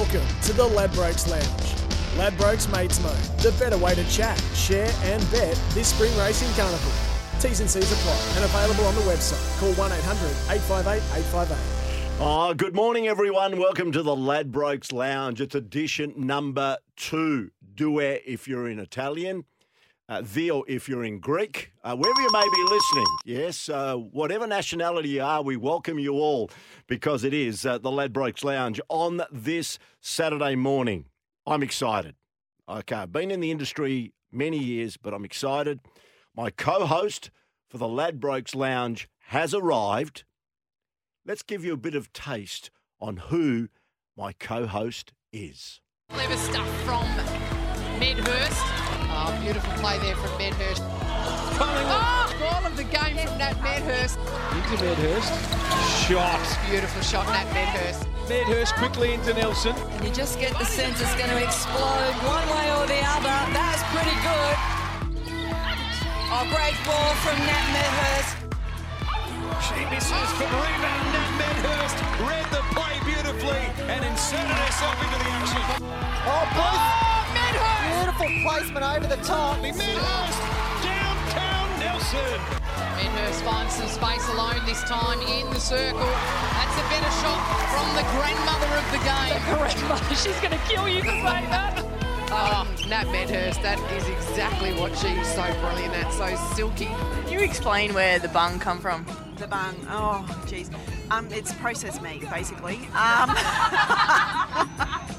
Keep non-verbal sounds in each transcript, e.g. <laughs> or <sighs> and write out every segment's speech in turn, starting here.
Welcome to the Ladbrokes Lounge. Ladbrokes Mates Mode, the better way to chat, share, and bet this spring racing carnival. T's and C's apply and available on the website. Call 1 800 858 858. Oh, ah, good morning, everyone. Welcome to the Ladbrokes Lounge. It's edition number two. Due if you're in Italian, uh, Theo if you're in Greek, uh, wherever you may be listening. Yes, uh, whatever nationality you are, we welcome you all because it is uh, the Ladbrokes Lounge on this Saturday morning. I'm excited. Okay, I've been in the industry many years, but I'm excited. My co host for the Ladbrokes Lounge has arrived. Let's give you a bit of taste on who my co host is. Clever stuff from Medhurst. Oh, beautiful play there from Medhurst. Oh, goal of the game from Nat Medhurst. Into Medhurst. Shot. Beautiful shot, Nat Medhurst. Medhurst quickly into Nelson. And you just get the sense it's going to explode one way or the other. That's pretty good. Oh, great ball from Nat Medhurst. She misses, but rebound. Nat Medhurst read the play beautifully and inserted herself into the action. Oh, both Oh, Medhurst! Beautiful placement over the top. Medhurst downtown Nelson. Medhurst finds some space alone this time in the circle. That's a better shot from the grandmother of the game. grandmother. She's going to kill you for saying that. Oh, <laughs> Nat Medhurst, that is exactly what she's so brilliant at, so silky. Can you explain where the bung come from? The bung. Oh, jeez. Um, it's processed meat, basically. Um, <laughs>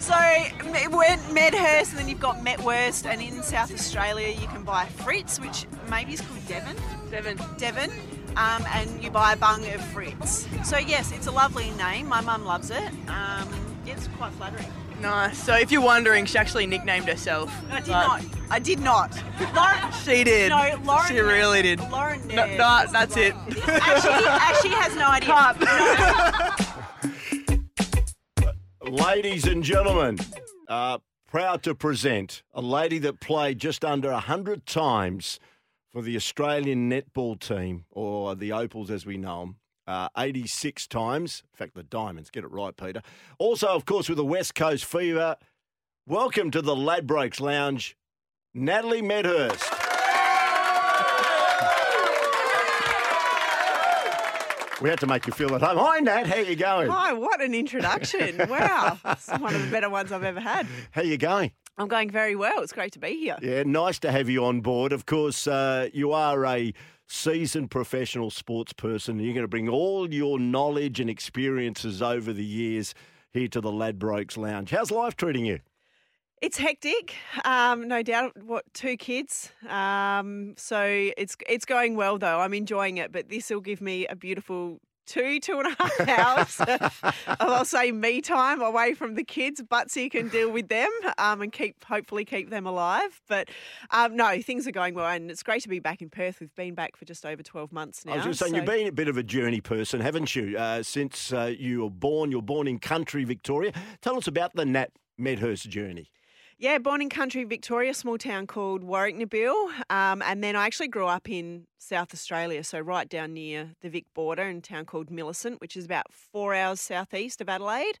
so it went Medhurst, and then you've got Metwurst, and in South Australia you can buy Fritz, which maybe is called Devon. Devon. Devon. Um, and you buy a bung of Fritz. So yes, it's a lovely name. My mum loves it. Um, it's quite flattering. Nice. So if you're wondering, she actually nicknamed herself. I did not. I did not. Lauren. <laughs> She did. No, Lauren. She really did. Lauren. No, no, that's it. Actually, actually has no idea. Ladies and gentlemen, uh, proud to present a lady that played just under 100 times for the Australian netball team, or the Opals as we know them. Uh, 86 times. In fact, the Diamonds. Get it right, Peter. Also, of course, with the West Coast Fever. Welcome to the Ladbrokes Lounge, Natalie Medhurst. We had to make you feel at home. Hi, Nat. How are you going? Hi, what an introduction. <laughs> Wow. It's one of the better ones I've ever had. How you going? I'm going very well. It's great to be here. Yeah, nice to have you on board. Of course, uh, you are a seasoned professional sports person, you're going to bring all your knowledge and experiences over the years here to the Ladbrokes Lounge. How's life treating you? It's hectic, um, no doubt. What two kids? Um, so it's it's going well though. I'm enjoying it, but this will give me a beautiful two two and a half <laughs> hours. of, I'll say me time away from the kids. Butsy can deal with them um, and keep hopefully keep them alive. But um, no, things are going well, and it's great to be back in Perth. We've been back for just over twelve months now. I was just saying, so- you've been a bit of a journey person, haven't you? Uh, since uh, you were born, you're born in country Victoria. Tell us about the Nat Medhurst journey. Yeah, born in country Victoria, small town called Warracknabeal. Um, and then I actually grew up in South Australia, so right down near the Vic border in a town called Millicent, which is about four hours southeast of Adelaide.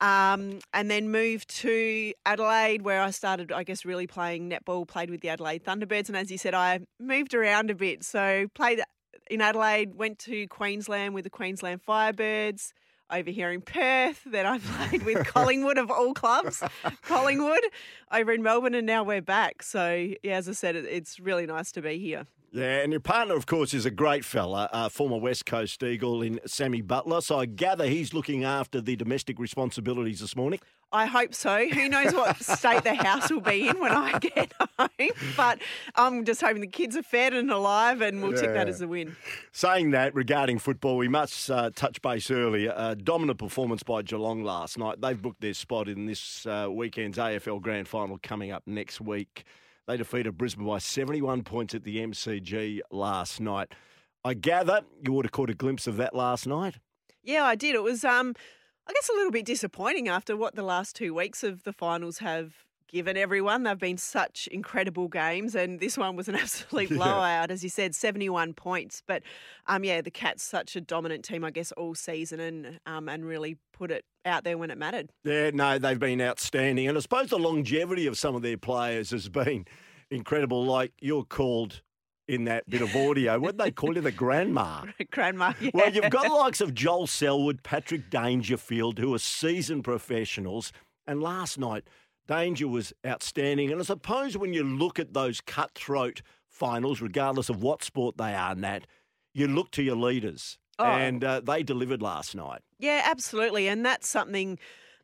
Um, and then moved to Adelaide, where I started, I guess, really playing netball, played with the Adelaide Thunderbirds. And as you said, I moved around a bit. So played in Adelaide, went to Queensland with the Queensland Firebirds, over here in Perth. Then I played with Collingwood of all clubs, <laughs> Collingwood over in Melbourne, and now we're back. So yeah, as I said, it's really nice to be here. Yeah, and your partner, of course, is a great fella, uh, former West Coast Eagle in Sammy Butler. So I gather he's looking after the domestic responsibilities this morning. I hope so. Who knows what state the house will be in when I <laughs> get home? But I'm just hoping the kids are fed and alive, and we'll take that as a win. Saying that regarding football, we must uh, touch base earlier. A dominant performance by Geelong last night. They've booked their spot in this uh, weekend's AFL Grand Final coming up next week. They defeated Brisbane by 71 points at the MCG last night. I gather you would have caught a glimpse of that last night. Yeah, I did. It was, um, I guess, a little bit disappointing after what the last two weeks of the finals have given everyone. They've been such incredible games, and this one was an <laughs> absolute blowout, as you said, 71 points. But um, yeah, the Cats such a dominant team, I guess, all season, and um, and really put it out there when it mattered. Yeah, no, they've been outstanding. And I suppose the longevity of some of their players has been incredible. Like you're called in that bit of audio. what they call you, the grandma. <laughs> Grandma, yeah. Well, you've got the likes of Joel Selwood, Patrick Dangerfield, who are seasoned professionals. And last night, Danger was outstanding. And I suppose when you look at those cutthroat finals, regardless of what sport they are, Nat, you look to your leaders. Oh. And uh, they delivered last night. Yeah, absolutely. And that's something,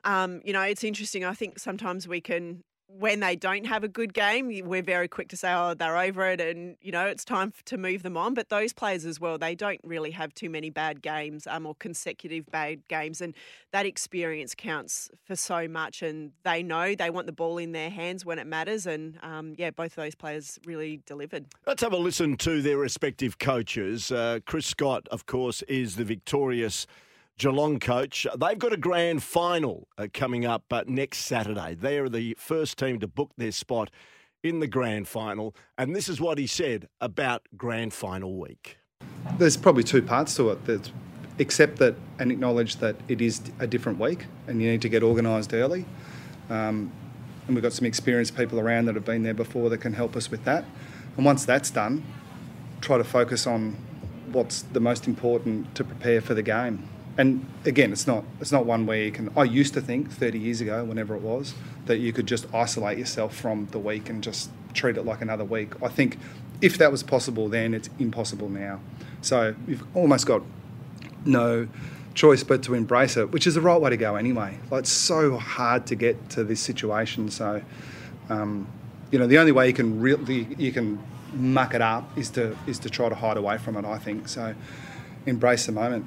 um, you know, it's interesting. I think sometimes we can, when they don't have a good game, we're very quick to say, oh, they're over it and, you know, it's time to move them on. But those players as well, they don't really have too many bad games um, or consecutive bad games. And that experience counts for so much. And they know they want the ball in their hands when it matters. And um, yeah, both of those players really delivered. Let's have a listen to their respective coaches. Uh, Chris Scott, of course, is the victorious Geelong coach. They've got a grand final uh, coming up uh, next Saturday. They are the first team to book their spot in the grand final. And this is what he said about grand final week. There's probably two parts to it. There's accept that and acknowledge that it is a different week and you need to get organised early. Um, and we've got some experienced people around that have been there before that can help us with that. And once that's done, try to focus on what's the most important to prepare for the game. And again, it's not it's not one where you can. I used to think 30 years ago, whenever it was, that you could just isolate yourself from the week and just treat it like another week. I think if that was possible then, it's impossible now. So you've almost got no choice but to embrace it, which is the right way to go anyway. Like it's so hard to get to this situation. So, um, you know, the only way you can really you can muck it up is to is to try to hide away from it. I think so. Embrace the moment.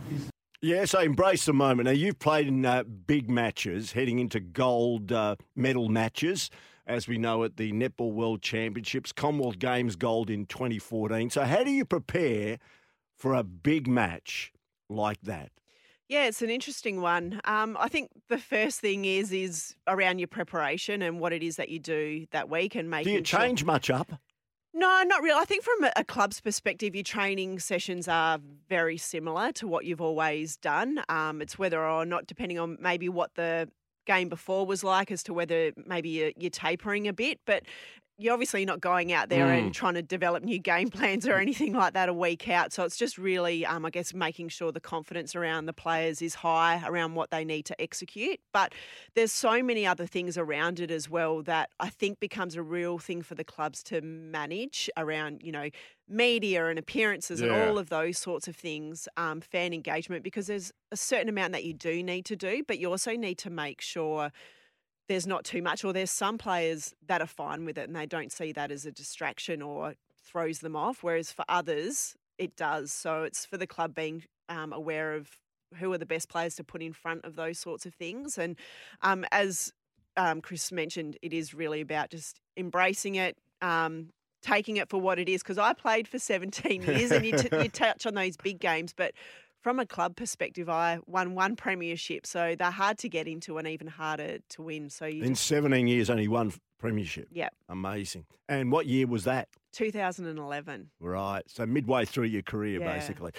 Yeah, so embrace the moment. Now, you've played in uh, big matches, heading into gold uh, medal matches, as we know at the Netball World Championships, Commonwealth Games gold in 2014. So, how do you prepare for a big match like that? Yeah, it's an interesting one. Um, I think the first thing is is around your preparation and what it is that you do that week and make Do making. you sure- change much up? No, not really. I think from a, club's perspective, your training sessions are very similar to what you've always done. Um, it's whether or not, depending on maybe what the game before was like, as to whether maybe you're, you're tapering a bit, but. You're obviously not going out there Mm. and trying to develop new game <laughs> plans or anything like that a week out. So it's just really, um, I guess, making sure the confidence around the players is high around what they need to execute. But there's so many other things around it as well that I think becomes a real thing for the clubs to manage around, you know, media and appearances and all of those sorts of things, um, fan engagement, because there's a certain amount that you do need to do, but you also need to make sure there's not too much, or there's some players that are fine with it and they don't see that as a distraction or throws them off, whereas for others, it does. So it's for the club being um, aware of who are the best players to put in front of those sorts of things. And um, as um, Chris mentioned, it is really about just embracing it, um, taking it for what it is. Because I played for 17 years, and you, t- you <laughs> touch on those big games, but from a club perspective, I won one premiership, so they're hard to get into and even harder to win. So you In just, 17 years, only one premiership. yeah, Amazing. And what year was that? 2011. Right. So midway through your career, Yeah. basically.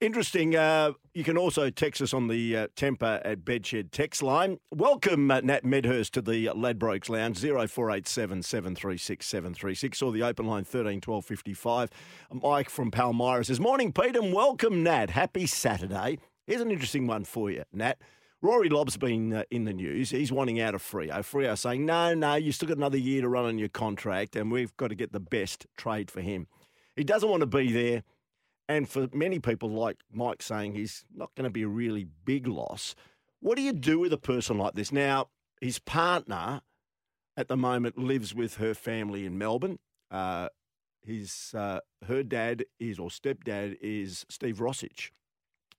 Interesting. Uh, you can also text us on the uh, Tempur at Bedshed text line. Welcome, uh, Nat Medhurst, to the Ladbrokes Lounge, 0487 736 736, or the open line 13 12 55. Mike from Palmyra says, Morning, Pete, and welcome, Nat. Happy Saturday. Here's an interesting one for you, Nat. Rory Lobb's been uh, in the news. He's wanting out of Freo. Freo saying, no, no, you still got another year to run on your contract, and we've got to get the best trade for him. He doesn't want to be there. And for many people, like Mike saying, he's not going to be a really big loss. What do you do with a person like this? Now, his partner at the moment lives with her family in Melbourne. Uh, his uh, her dad is or stepdad is Steve Rosich,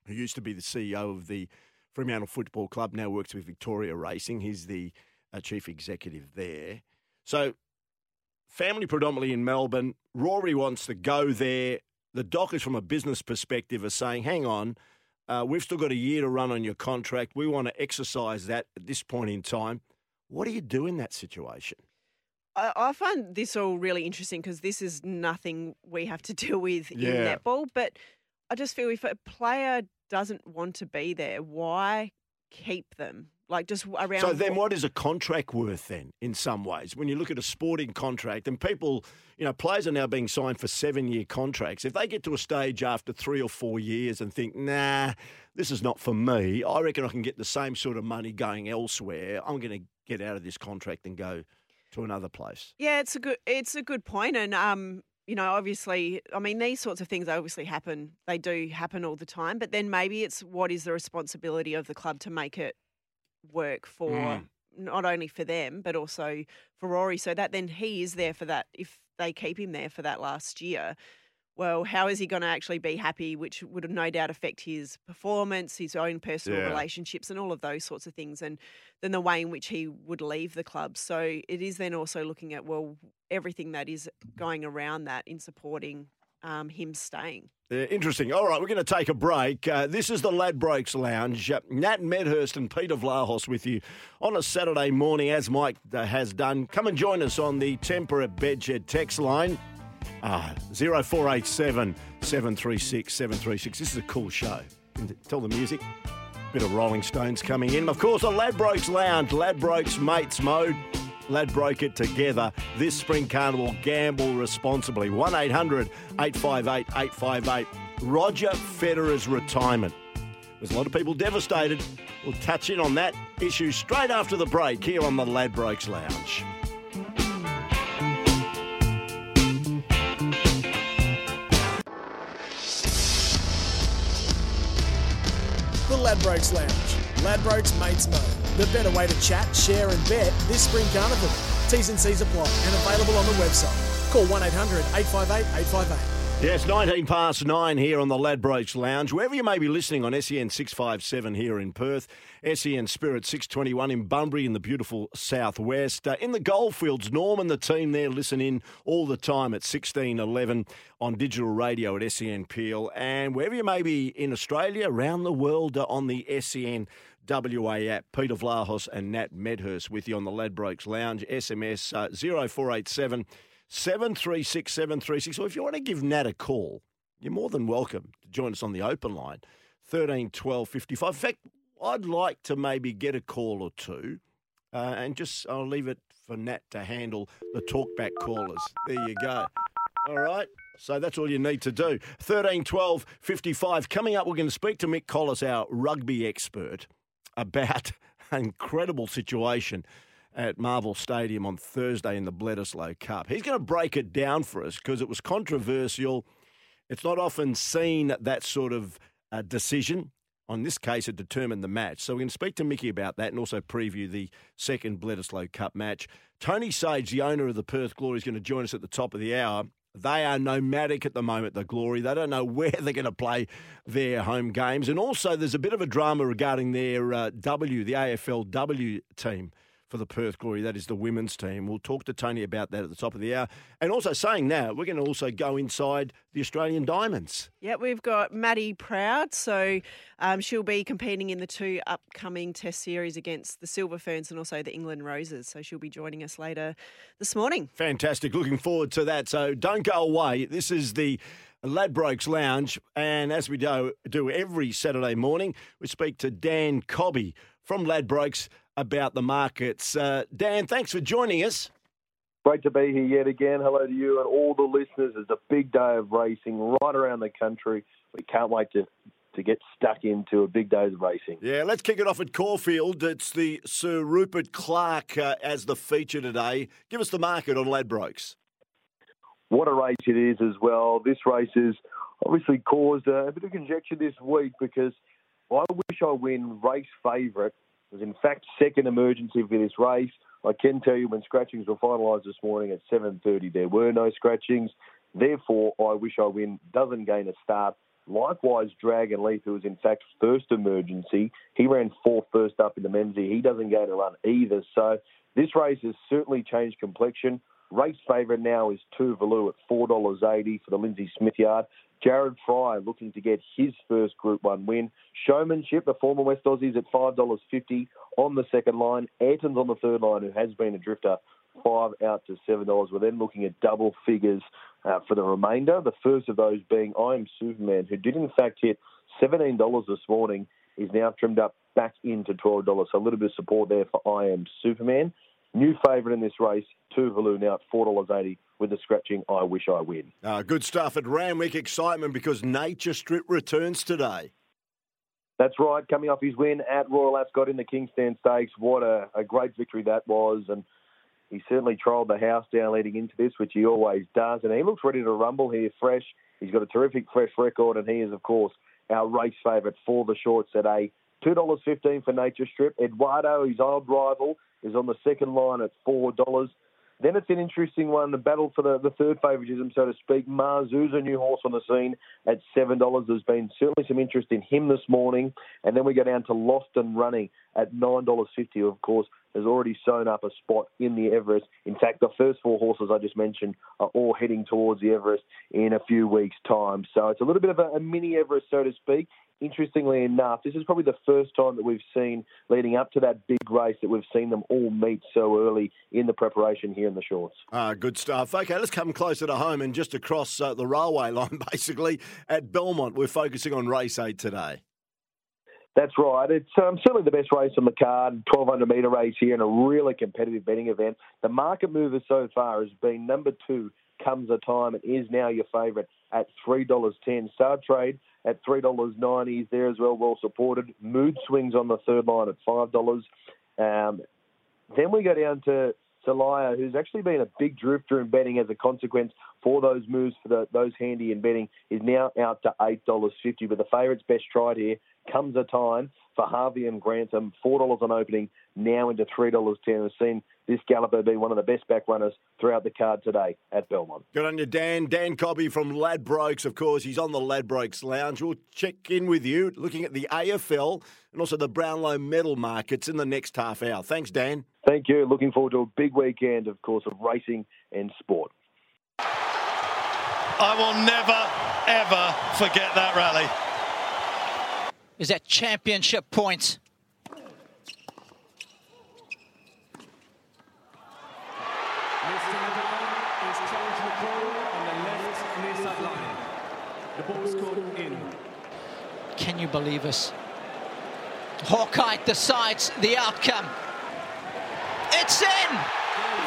who used to be the CEO of the Fremantle Football Club. Now works with Victoria Racing. He's the uh, chief executive there. So, family predominantly in Melbourne. Rory wants to go there. The dockers, from a business perspective, are saying, "Hang on." Uh, we've still got a year to run on your contract. We want to exercise that at this point in time. What do you do in that situation? I, I find this all really interesting because this is nothing we have to <laughs> deal with in netball. But I just feel if a player doesn't want to be there, why keep them? Like just around. So then, what is a contract worth then? In some ways, when you look at a sporting contract, and people, you know, players are now being signed for seven-year contracts. If they get to a stage after three or four years and think, "Nah, this is not for me," I reckon I can get the same sort of money going elsewhere. I'm going to get out of this contract and go to another place. Yeah, it's a good it's a good point, and um, you know, obviously, I mean, these sorts of things obviously happen. They do happen all the time, but then maybe it's what is the responsibility of the club to make it work for Mm. not only for them but also for Rory, so that then he is there for that. If they keep him there for that last year. Well, how is he going to actually be happy? Which would no doubt affect his performance, his own personal Yeah. relationships, and all of those sorts of things. And then the way in which he would leave the club. So it is then also looking at well everything that is going around that in supporting um, him staying. Yeah, interesting. All right, we're going to take a break. Uh, this is the Ladbrokes Lounge. Uh, Nat Medhurst and Peter Vlahos with you on a Saturday morning, as Mike uh, has done. Come and join us on the Temperate Bedshed text line. Ah, 0487 736 736. This is a cool show. Tell the music. Bit of Rolling Stones coming in. Of course, the Ladbrokes Lounge, Ladbrokes Mates Mode. Ladbroke it together. This spring carnival, gamble responsibly. 1 800 858 858. Roger Federer's retirement. There's a lot of people devastated. We'll touch in on that issue straight after the break here on the Ladbrokes Lounge. Ladbrokes Lounge. Ladbrokes Mates Mode. The better way to chat, share, and bet this spring carnival. T's and C's apply and available on the website. Call 1 800 858 858. Yes, 19 past nine here on the Ladbrokes Lounge. Wherever you may be listening on SEN 657 here in Perth, SEN Spirit 621 in Bunbury in the beautiful southwest. Uh, in the goldfields, Norm and the team there listen in all the time at 1611 on digital radio at SEN Peel. And wherever you may be in Australia, around the world uh, on the SEN WA app. Peter Vlahos and Nat Medhurst with you on the Ladbrokes Lounge. SMS uh, 0487 736 736. Or if you want to give Nat a call, you're more than welcome to join us on the open line 13 12 55. In fact, I'd like to maybe get a call or two uh, and just I'll leave it for Nat to handle the talkback callers. There you go. All right. So that's all you need to do. 13 12 55. Coming up, we're going to speak to Mick Collis, our rugby expert, about <laughs> an incredible situation at Marvel Stadium on Thursday in the Bledisloe Cup. He's going to break it down for us because it was controversial. It's not often seen that sort of uh, decision. On this case, it determined the match. So we're going to speak to Mickey about that and also preview the second Bledisloe Cup match. Tony Sage, the owner of the Perth Glory, is going to join us at the top of the hour. They are nomadic at the moment, the Glory. They don't know <laughs> where they're going to play their home games. And also, there's a bit of a drama regarding their uh, W, the AFLW team for the Perth Glory. That is the women's team. We'll talk to Tony about that at the top of the hour. And also, saying now, we're going to also go inside the Australian Diamonds. Yeah, we've got Maddie Proud. So um, she'll be competing in the two upcoming test series against the Silver Ferns and also the England Roses. So she'll be joining us later this morning. Fantastic. Looking forward to that. So don't go away. This is the Ladbrokes Lounge. And as we do, do every Saturday morning, we speak to Dan Cobby from Ladbrokes about the markets. Uh, Dan, thanks for joining us. Great to be here yet again. Hello to you and all the listeners. It's a big day of racing right around the country. We can't wait to, to get stuck into a big day of racing. Yeah, let's kick it off at Caulfield. It's the Sir Rupert Clarke uh, as the feature today. Give us the market on Ladbrokes. what a race it is as well. This race has obviously caused a bit of conjecture this week because I wish I win race favourite was in fact second emergency for this race. I can tell you when scratchings were finalised this morning at 7.30, there were no scratchings. Therefore, I wish I win doesn't gain a start. Likewise, Dragon Leaf, who was in fact first emergency, he ran fourth first up in the Memsie. He doesn't gain a run either. So this race has certainly changed complexion. Race favourite now is Tuvalu at $4.80 for the Lindsay Smith yard. Jared Fry looking to get his first Group 1 win. Showmanship, the former West Aussies at $5.50 on the second line. Ayrton's on the third line, who has been a drifter, five out to $7. We're then looking at double figures uh, for the remainder. The first of those being I Am Superman, who did in fact hit $17 this morning, is now trimmed up back into $12. So a little bit of support there for I Am Superman. New favourite in this race, Tuvalu now at $4.80 with the scratching I Wish I Win. Uh, good stuff at Randwick excitement because Nature Strip returns today. That's right, coming off his win at Royal Ascot in the King's Stand Stakes. What a, a great victory that was. And he certainly trialled the house down leading into this, which he always does. And he looks ready to rumble here fresh. He's got a terrific fresh record, and he is, of course, our race favourite for the shorts at a $2.15 for Nature Strip. Eduardo, his old rival, is on the second line at $4. Then it's an interesting one, the battle for the, the third favouritism, so to speak. Mazu's a new horse on the scene at $7. There's been certainly some interest in him this morning. And then we go down to Lost and Running at $9.50, of course, has already sewn up a spot in the Everest. In fact, the first four horses I just mentioned are all heading towards the Everest in a few weeks' time. So it's a little bit of a, a mini Everest, so to speak interestingly enough, this is probably the first time that we've seen, leading up to that big race, that we've seen them all meet so early in the preparation here in the shorts. Ah, good stuff. Okay, let's come closer to home and just across uh, the railway <laughs> line, basically, at Belmont. We're focusing on race eight today. That's right. It's um, certainly the best race on the card, 1200 metre race here, and a really competitive betting event. The market mover so far has been number two, Comes a Time, and is now your favourite at $3.10. Star Trade at $3.90 is there as well, well supported. Mood Swings on the third line at $5. Um, then we go down to Salaya, who's actually been a big drifter in betting as a consequence for those moves for the, those handy in betting, is now out to $8.50. But the favourite's best tried here comes a time for Harvey and Grantham, um, $4 on opening, now into $3.10. We've seen this galloper be one of the best back runners throughout the card today at Belmont. Good on you, Dan. Dan Cobby from Ladbrokes, of course. He's on the Ladbrokes Lounge. We'll check in with you looking at the AFL and also the Brownlow medal markets in the next half hour. Thanks, Dan. Thank you. Looking forward to a big weekend, of course, of racing and sport. I will never, ever forget that rally. Is that championship points? Can you believe us? Hawkeye decides the outcome. It's in!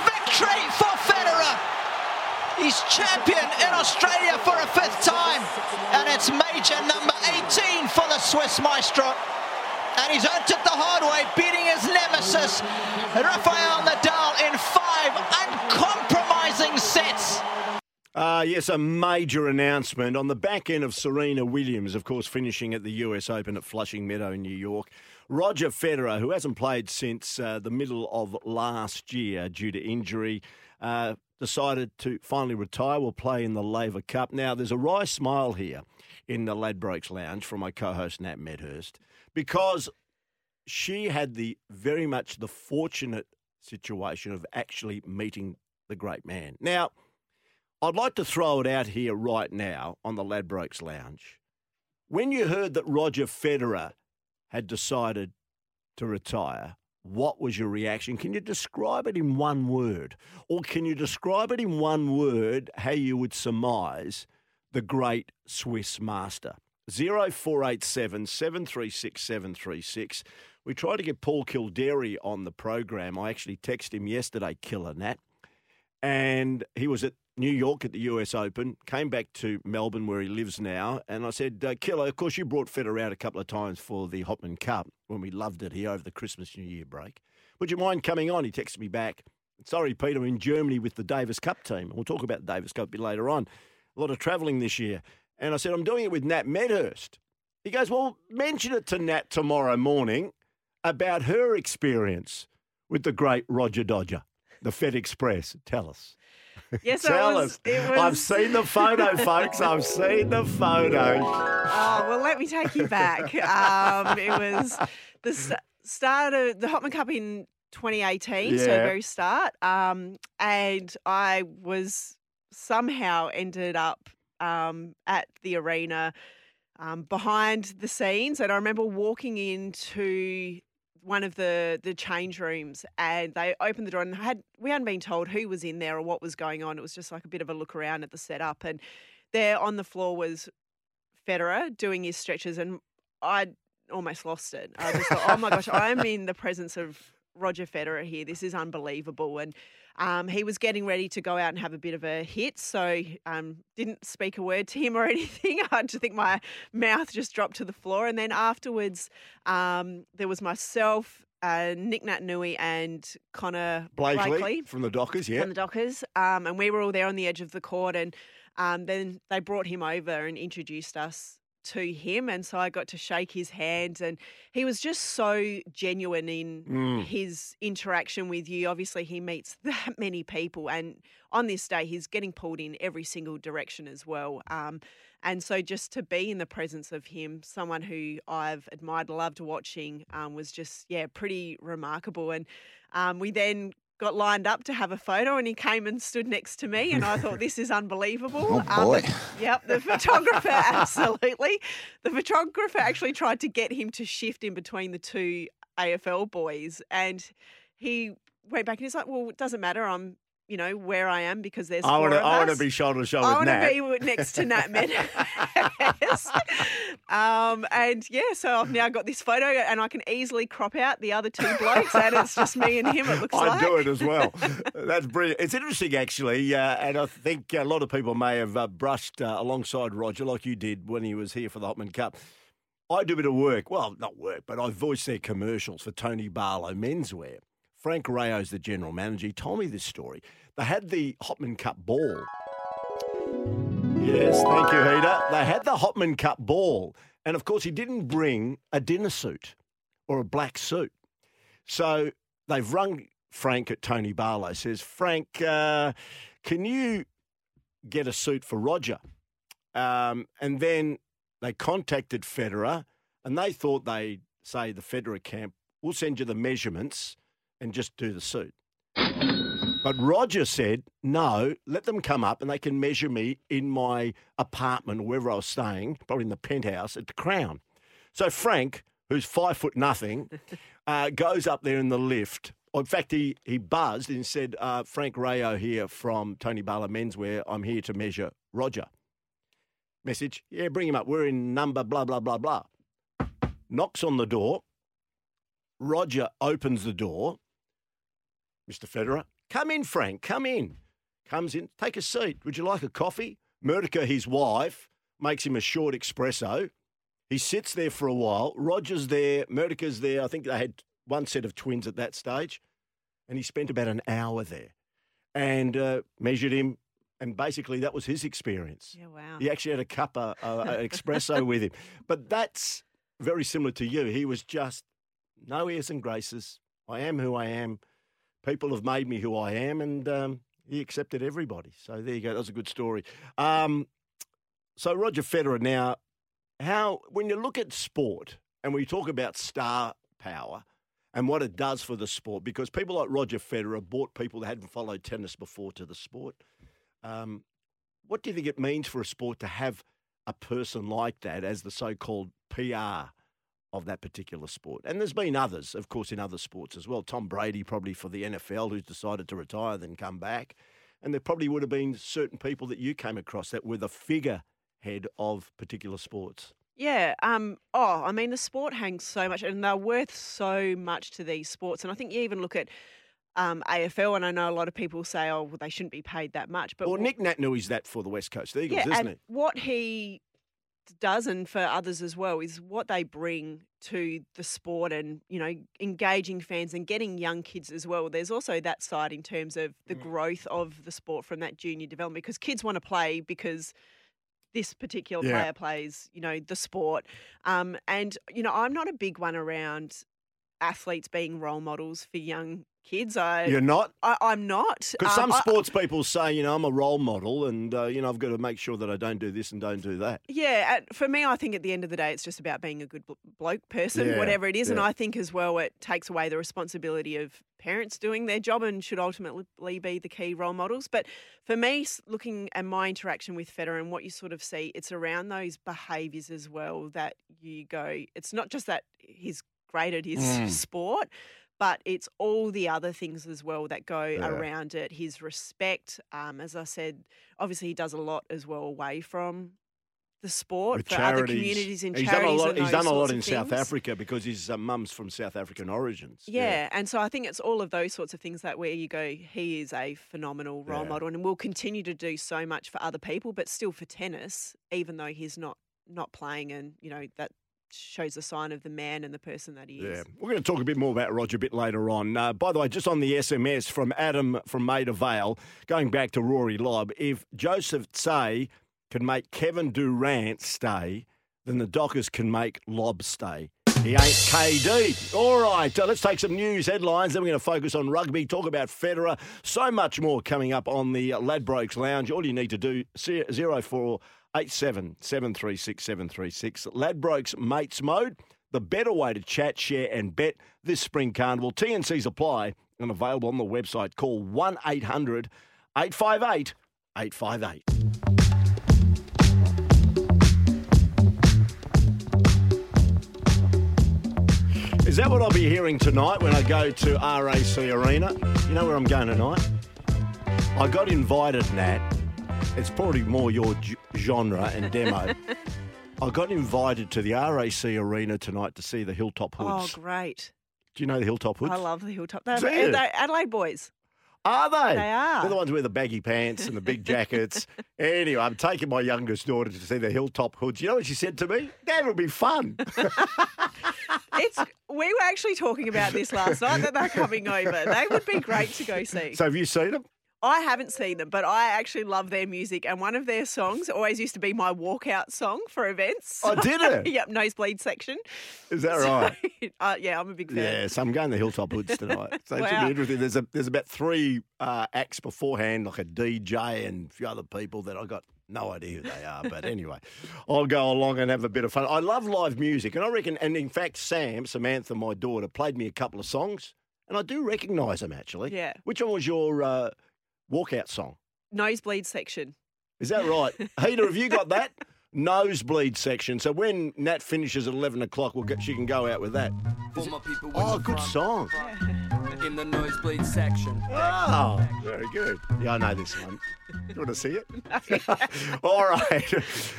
Victory! He's champion in Australia for a fifth time, and it's major number 18 for the Swiss maestro. And he's earned it the hard way, beating his nemesis, Rafael Nadal, in five uncompromising sets. Uh, yes, a major announcement on the back end of Serena Williams, of course, finishing at the US Open at Flushing Meadow, New York. Roger Federer, who hasn't played since uh, the middle of last year due to injury, uh, decided to finally retire. Will play in the Laver Cup. Now, there's a wry smile here in the Ladbrokes Lounge from my co-host Nat Medhurst because she had the very much the fortunate situation of actually meeting the great man. Now, I'd like to throw it out here right now on the Ladbrokes Lounge. When you heard that Roger Federer had decided to retire, what was your reaction? Can you describe it in one word? Or can you describe it in one word how you would surmise the great Swiss master? 0487 736 736. We tried to get Paul Kilderry on the program. I actually texted him yesterday, Killer Nat. And he was at New York at the US Open, came back to Melbourne where he lives now, and I said, uh, Killer, of course you brought Federer out a couple of times for the Hopman Cup when we loved it here over the Christmas New Year break. Would you mind coming on? He texted me back, Sorry, Peter, I'm in Germany with the Davis Cup team. We'll talk about the Davis Cup a bit later on. A lot of travelling this year. And I said, I'm doing it with Nat Medhurst. He goes, Well, mention it to Nat tomorrow morning about her experience with the great Roger Dodger, the Fed Express. Tell us. Yes, so Tell was, us. It was, I've seen the photo, folks. I've seen the photo. Oh, well, let me take you back. Um, it was the st- start of the Hopman Cup in 2018, so Yeah. very start. Um, and I was somehow ended up um, at the arena um, behind the scenes. And I remember walking into one of the the change rooms and they opened the door and had we hadn't been told who was in there or what was going on. It was just like a bit of a look around at the setup and there on the floor was Federer doing his stretches and I almost lost it. I just thought, oh my gosh, I'm in the presence of Roger Federer here. This is unbelievable. And um, he was getting ready to go out and have a bit of a hit, so um, didn't speak a word to him or <laughs> anything. I just think my mouth just dropped to the floor. And then afterwards, um, there was myself, uh, Nic Naitanui, and Connor Blakely, Blakely from the Dockers, yeah. from the Dockers, um, and we were all there on the edge of the court, and um, then they brought him over and introduced us to him, and so I got to shake his hand, and he was just so genuine in Mm. his interaction with you. Obviously, he meets <laughs> that many people, and on this day, he's getting pulled in every single direction as well. Um, and so, just to be in the presence of him, someone who I've admired, loved watching, um, was just yeah, pretty remarkable. And um, we then got lined up to have a photo, and he came and stood next to me, and I thought this is unbelievable. <laughs> Oh, Um, boy. the- yep, the photographer <laughs> absolutely. The photographer actually tried to get him to shift in between the two AFL boys, and he went back and he's like, "Well, it doesn't matter. I'm." You know where I am because there's I want to. of I want to us. be shoulder to shoulder I want to be next to Nat Meadows. <laughs> um, and yeah, so I've now got this photo, and I can easily crop out the other two blokes, and it's just me and him. It looks I'd like. do it as well. <laughs> That's brilliant. It's interesting, actually, uh, and I think a lot of people may have uh, brushed uh, alongside Roger, like you did when he was here for the Hopman Cup. I do a bit of work. Well, not work, but I voice their commercials for Tony Barlow Menswear. Frank Rayo's the general manager. He told me this story. They had the Hopman Cup ball. Yes, thank you, Heater. They had the Hopman Cup ball. And of course, he didn't bring a dinner suit or a black suit. So they've rung Frank at Tony Barlow, says, Frank, uh, can you get a suit for Roger? Um, and then they contacted Federer and they thought they'd say the Federer camp, we'll send you the measurements and just do the suit. But Roger said, no, let them come up and they can measure me in my apartment or wherever I was staying, probably in the penthouse at the Crown. So Frank, who's five foot nothing, <laughs> uh, goes up there in the lift. In fact, he, he buzzed and said, uh, Frank Rayo here from Tony Barlow Menswear. I'm here to measure Roger. Message, yeah, bring him up. We're in number blah, blah, blah, blah. Knocks on the door. Roger opens the door. Mr. Federer, come in, Frank, come in. Comes in, take a seat. Would you like a coffee? Murtica, his wife, makes him a short espresso. He sits there for a while. Roger's there, Murtica's there. I think they had one set of twins at that stage. And he spent about an hour there and uh, measured him. And basically, that was his experience. Yeah, wow. He actually had a cup of uh, an <laughs> espresso with him. But that's very similar to you. He was just no airs and graces. I am who I am. People have made me who I am, and um, he accepted everybody. So there you go. That was a good story. Um, so Roger Federer now, how when you look at sport and we talk about star power and what it does for the sport, because people like Roger Federer brought people that hadn't followed tennis before to the sport. Um, what do you think it means for a sport to have a person like that as the so-called PR of that particular sport? And there's been others, of course, in other sports as well. Tom Brady probably for the NFL, who's decided to retire then come back, and there probably would have been certain people that you came across that were the figurehead of particular sports. Yeah. Um. Oh, I mean, the sport hangs so much, and they're worth so much to these sports. And I think you even look at um, AFL, and I know a lot of people say, "Oh, well, they shouldn't be paid that much." But well, wh- Nic Naitanui's that for the West Coast Eagles, yeah, isn't and it? what he does, and for others as well, is what they bring to the sport and, you know, engaging fans and getting young kids as well. There's also that side in terms of Mm. the growth of the sport from that junior development because kids want to play because this particular Yeah. player plays, you know, the sport. Um, and, you know, I'm not a big one around athletes being role models for young kids. I, You're not? I, I'm not. Because Um, some I- sports people say, you know, I'm a role model and, uh, you know, I've got to make sure that I don't do this and don't do that. Yeah, for me, I think at the end of the day, it's just about being a good bloke person, Yeah, whatever it is. And. I think as well, it takes away the responsibility of parents doing their job and should ultimately be the key role models. But for me, looking at my interaction with Federer and what you sort of see, it's around those behaviours as well that you go, it's not just that he's great at his Mm. sport. But it's all the other things as well that go Yeah. around it. His respect, um, as I said, obviously he does a lot as well away from the sport With for other charities. communities in he's charities. done a lot, he's done a lot in South. Africa because his uh, mum's from South African origins. Yeah. and so I think it's all of those sorts of things that where you go, he is a phenomenal role Yeah. model and will continue to do so much for other people, but still for tennis, even though he's not not playing, and you know that shows a sign of the man and the person that he is. Yeah, we're going to talk a bit more about Roger a bit later on. Uh, by the way, just on the SMS from Adam from Maida Vale, going back to Rory Lobb, if Joseph Tsai can make Kevin Durant stay, then the Dockers can make Lobb stay. He ain't KD. All right, uh, let's take some news headlines. Then we're going to focus on rugby, talk about Federer, so much more coming up on the Ladbrokes Lounge. All you need to do, ze- 0487 736 736. Ladbrokes Mates Mode, the better way to chat, share, and bet this spring carnival. TNCs apply and available on the website. Call 1 800 858 858. Is that what I'll be hearing tonight when I go to RAC Arena? You know where I'm going tonight? I got invited, Nat. It's probably more your g- genre and demo. <laughs> I got invited to the RAC Arena tonight to see the Hilltop oh, Hoods. Oh, great. Do you know the Hilltop Hoods? I love the Hilltop. They're, they're Adelaide boys. Are they? They are. They're the ones with the baggy pants and the big jackets. <laughs> anyway, I'm taking my youngest daughter to see the Hilltop Hoods. You know what she said to me? Dad, it'll be fun. <laughs> It's we were actually talking about this last night that they're coming over. They would be great to go see. so have you seen them? I haven't seen them, but I actually love their music, and one of their songs always used to be my walkout song for events. Oh, did it? <laughs> yep, nosebleed section. Is that right? <laughs> uh, yeah, I'm a big fan. Yeah, so I'm going to Hilltop Hoods tonight. <laughs> So it should be interesting. There's a there's about three uh, acts beforehand, like a DJ and a few other people that I got no idea who they are. But anyway, I'll go along and have a bit of fun. I love live music, and I reckon. And in fact, Sam, Samantha, my daughter, played me a couple of songs, and I do recognise them actually. Yeah. Which one was your uh, walkout song? Nosebleed section. Is that right? <laughs> Heater, have you got that? Nosebleed section. So when Nat finishes at 11 o'clock, we'll get, she can go out with that. Is it- oh, good song. In the nosebleed section. Oh, very good. Yeah, I know this one. You want to see it? <laughs> All right.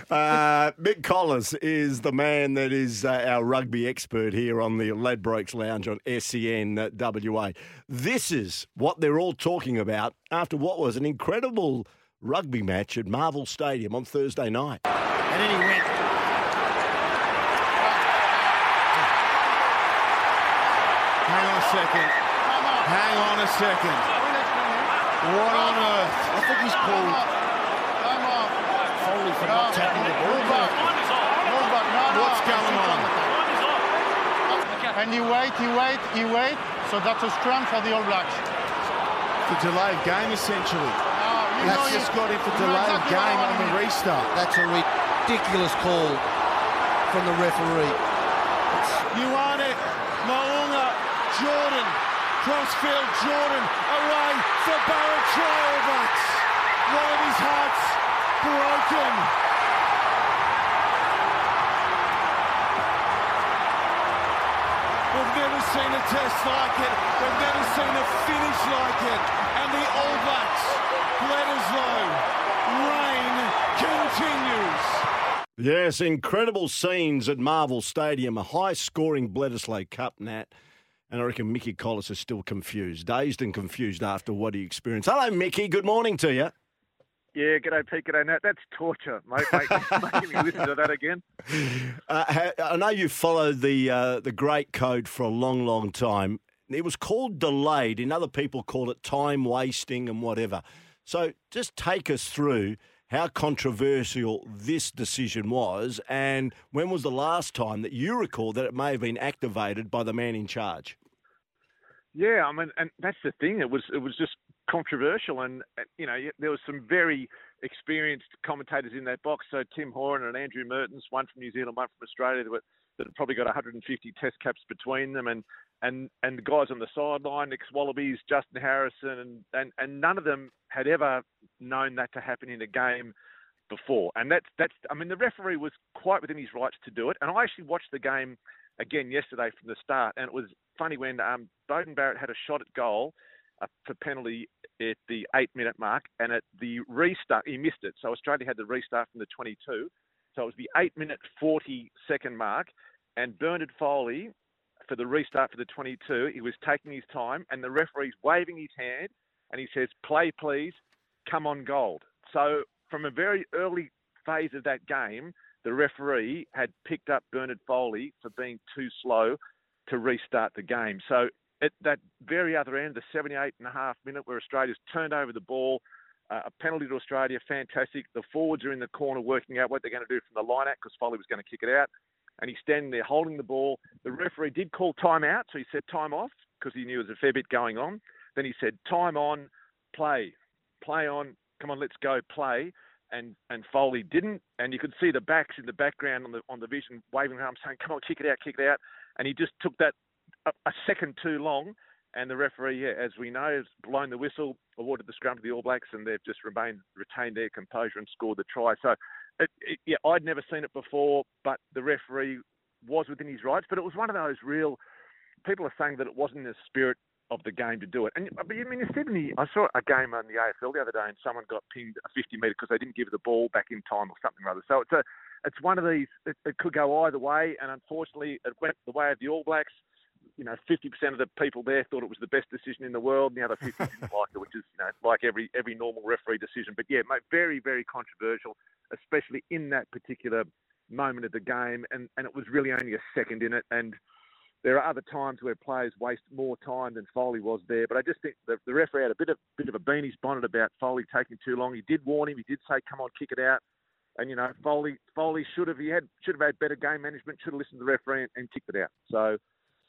Uh, Mick Collins is the man that is uh, our rugby expert here on the Ladbrokes Lounge on SEN uh, WA. This is what they're all talking about after what was an incredible rugby match at Marvel Stadium on Thursday night. And then he went. Hang on a second. Hang on a second. What on earth? I think he's called Foley for not tapping the ball. What's going on? And you wait, you wait, you wait. So that's a scrum for the All Blacks. The delayed game, essentially. you That's just got him for you know delayed exactly game on the restart. That's a ridiculous call from the referee. You want it. Mounga, Jordan, crossfield Jordan, away for Barrett Trailbacks. One of his hearts broken. We've never seen a test like it. We've never seen a finish like it. And the All Blacks, Bledisloe, reign continues. Yes, incredible scenes at Marvel Stadium, a high scoring Bledisloe Cup, Nat. And I reckon Mickey Collis is still confused, dazed and confused after what he experienced. Hello, Mickey. Good morning to you. Yeah, g'day Pete, g'day Nat. That's torture, mate. mate making me listen to that again. <laughs> Uh, I know you've followed the uh, the great code for a long, long time. It was called delayed, and other people call it time wasting and whatever. So just take us through how controversial this decision was, and when was the last time that you recall that it may have been activated by the man in charge? Yeah, I mean, and that's the thing. It was it was just controversial, and you know there was some very experienced commentators in that box. So Tim Horan and Andrew Mehrtens, one from New Zealand, one from Australia, that, that had probably got 150 Test caps between them, and and and the guys on the sideline, Nick Wallabies, Justin Harrison, and, and and none of them had ever known that to happen in a game before. And that's that's I mean the referee was quite within his rights to do it. And I actually watched the game again yesterday from the start, and it was funny when um, Beauden Barrett had a shot at goal uh, for penalty at the eight minute mark, and at the restart he missed it. So Australia had the restart from the 22. So it was the eight minute 40 second mark, and Bernard Foley for the restart for the 22. He was taking his time, and the referee's waving his hand, and he says, "Play, please, come on, gold." So from a very early phase of that game, the referee had picked up Bernard Foley for being too slow to restart the game. So at that very other end, the 78 and a half minute where Australia's turned over the ball, uh, a penalty to Australia, fantastic. The forwards are in the corner working out what they're going to do from the line out because Foley was going to kick it out. And he's standing there holding the ball. The referee did call time out, so he said time off because he knew there was a fair bit going on. Then he said time on, play, play on, come on, let's go, play and and Foley didn't, and you could see the backs in the background on the on the vision waving around saying, "Come on, kick it out, kick it out," and he just took that a, a second too long, and the referee, yeah, as we know, has blown the whistle, awarded the scrum to the All Blacks, and they've just remained retained their composure and scored the try. So, it, it, yeah, I'd never seen it before, but the referee was within his rights, but it was one of those real. People are saying that it wasn't in the spirit of the game to do it. And but I mean, in Sydney, I saw a game on the AFL the other day, and someone got pinged a 50 metre because they didn't give the ball back in time or something or other. So it's a, it's one of these. It, it could go either way, and unfortunately, it went the way of the All Blacks. You know, 50% of the people there thought it was the best decision in the world, and the other 50 didn't like it, which is you know like every every normal referee decision. But yeah, mate, very very controversial, especially in that particular moment of the game, and and it was really only a second in it, and there are other times where players waste more time than Foley was there, but I just think the, the referee had a bit of bit of a beanie's bonnet about Foley taking too long. He did warn him. He did say, "Come on, kick it out." And you know, Foley Foley should have he had should have had better game management. Should have listened to the referee and, and kicked it out. So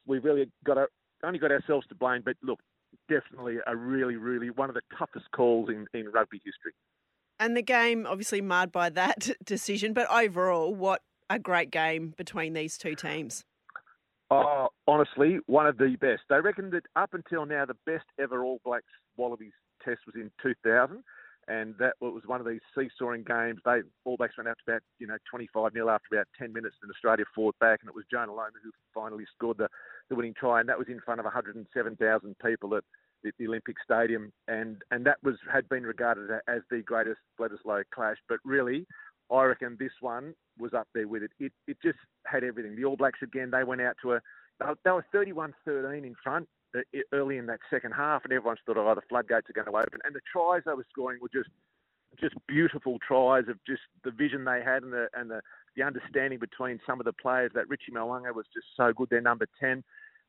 we've really got a, only got ourselves to blame. But look, definitely a really really one of the toughest calls in, in rugby history. And the game obviously marred by that <laughs> decision, but overall, what a great game between these two teams. Oh, honestly, one of the best. They reckon that up until now, the best ever All Blacks Wallabies test was in 2000, and that was one of these seesawing games. They All Blacks went out to about you know 25 nil after about 10 minutes, and Australia fought back, and it was Jonah Lomu who finally scored the, the winning try, and that was in front of 107,000 people at the, the Olympic Stadium, and and that was had been regarded as the greatest Bledisloe clash. But really, I reckon this one was up there with it. It it just had everything. The All Blacks again, they went out to a they were 31-13 in front uh, early in that second half, and everyone thought, oh, the floodgates are going to open. And the tries they were scoring were just just beautiful tries of just the vision they had and the and the, the understanding between some of the players. That Richie Mo'unga was just so good. Their number ten.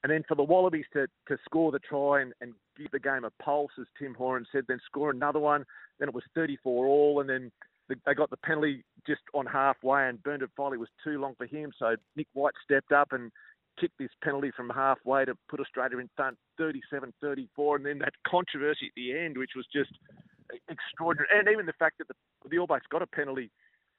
And then for the Wallabies to, to score the try and, and give the game a pulse, as Tim Horan said, then score another one. Then it was 34 all, and then they got the penalty just on halfway, and Bernard Foley was too long for him. So Nick White stepped up and kicked this penalty from halfway to put Australia in front 37 34. And then that controversy at the end, which was just extraordinary. And even the fact that the, the All Blacks got a penalty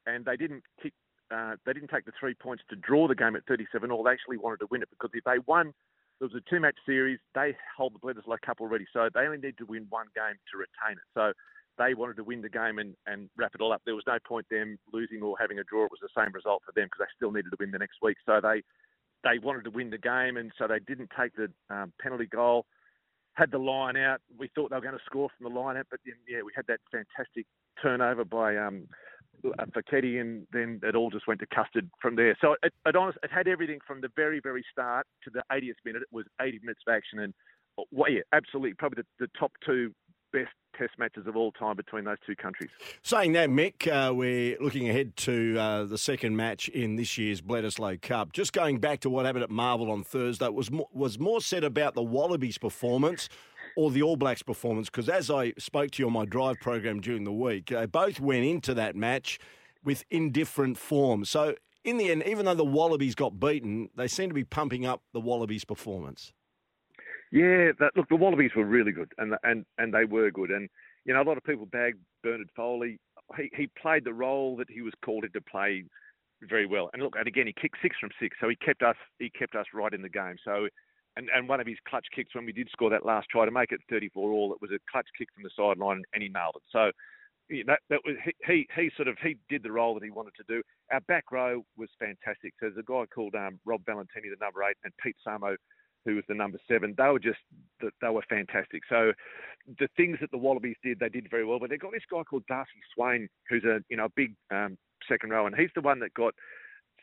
and they didn't kick. Uh, they didn't take the three points to draw the game at 37 all. They actually wanted to win it because if they won, there was a two-match series. They hold the Bledisloe Cup already, so they only need to win one game to retain it. So they wanted to win the game and, and wrap it all up. There was no point them losing or having a draw. It was the same result for them because they still needed to win the next week. So they they wanted to win the game, and so they didn't take the um, penalty goal. Had the line out. We thought they were going to score from the line out, but then yeah, we had that fantastic turnover by um, Foketi, and then it all just went to custard from there. So it, it, honest, it had everything from the very, very start to the 80th minute. It was 80 minutes of action, and well, yeah, absolutely, probably the, the top two best Test matches of all time between those two countries. Saying that, Mick, uh, we're looking ahead to uh, the second match in this year's Bledisloe Cup. Just going back to what happened at Marvel on Thursday, was was more said about the Wallabies' performance or the All Blacks' performance? Because as I spoke to you on my drive program during the week, they both went into that match with indifferent form. So in the end, even though the Wallabies got beaten, they seem to be pumping up the Wallabies' performance. Yeah, that, look, the Wallabies were really good, and and and they were good. And you know, a lot of people bagged Bernard Foley. He he played the role that he was called in to play very well. And look, and again, he kicked six from six, so he kept us he kept us right in the game. So. And, and one of his clutch kicks when we did score that last try to make it 34 all, it was a clutch kick from the sideline and he nailed it. So that, that was he, he, he sort of he did the role that he wanted to do. Our back row was fantastic. So there's a guy called um, Rob Valetini, the number eight, and Pete Samu, who was the number seven. They were just they were fantastic. So the things that the Wallabies did, they did very well. But they got this guy called Darcy Swain, who's a you know a big um, second row, and he's the one that got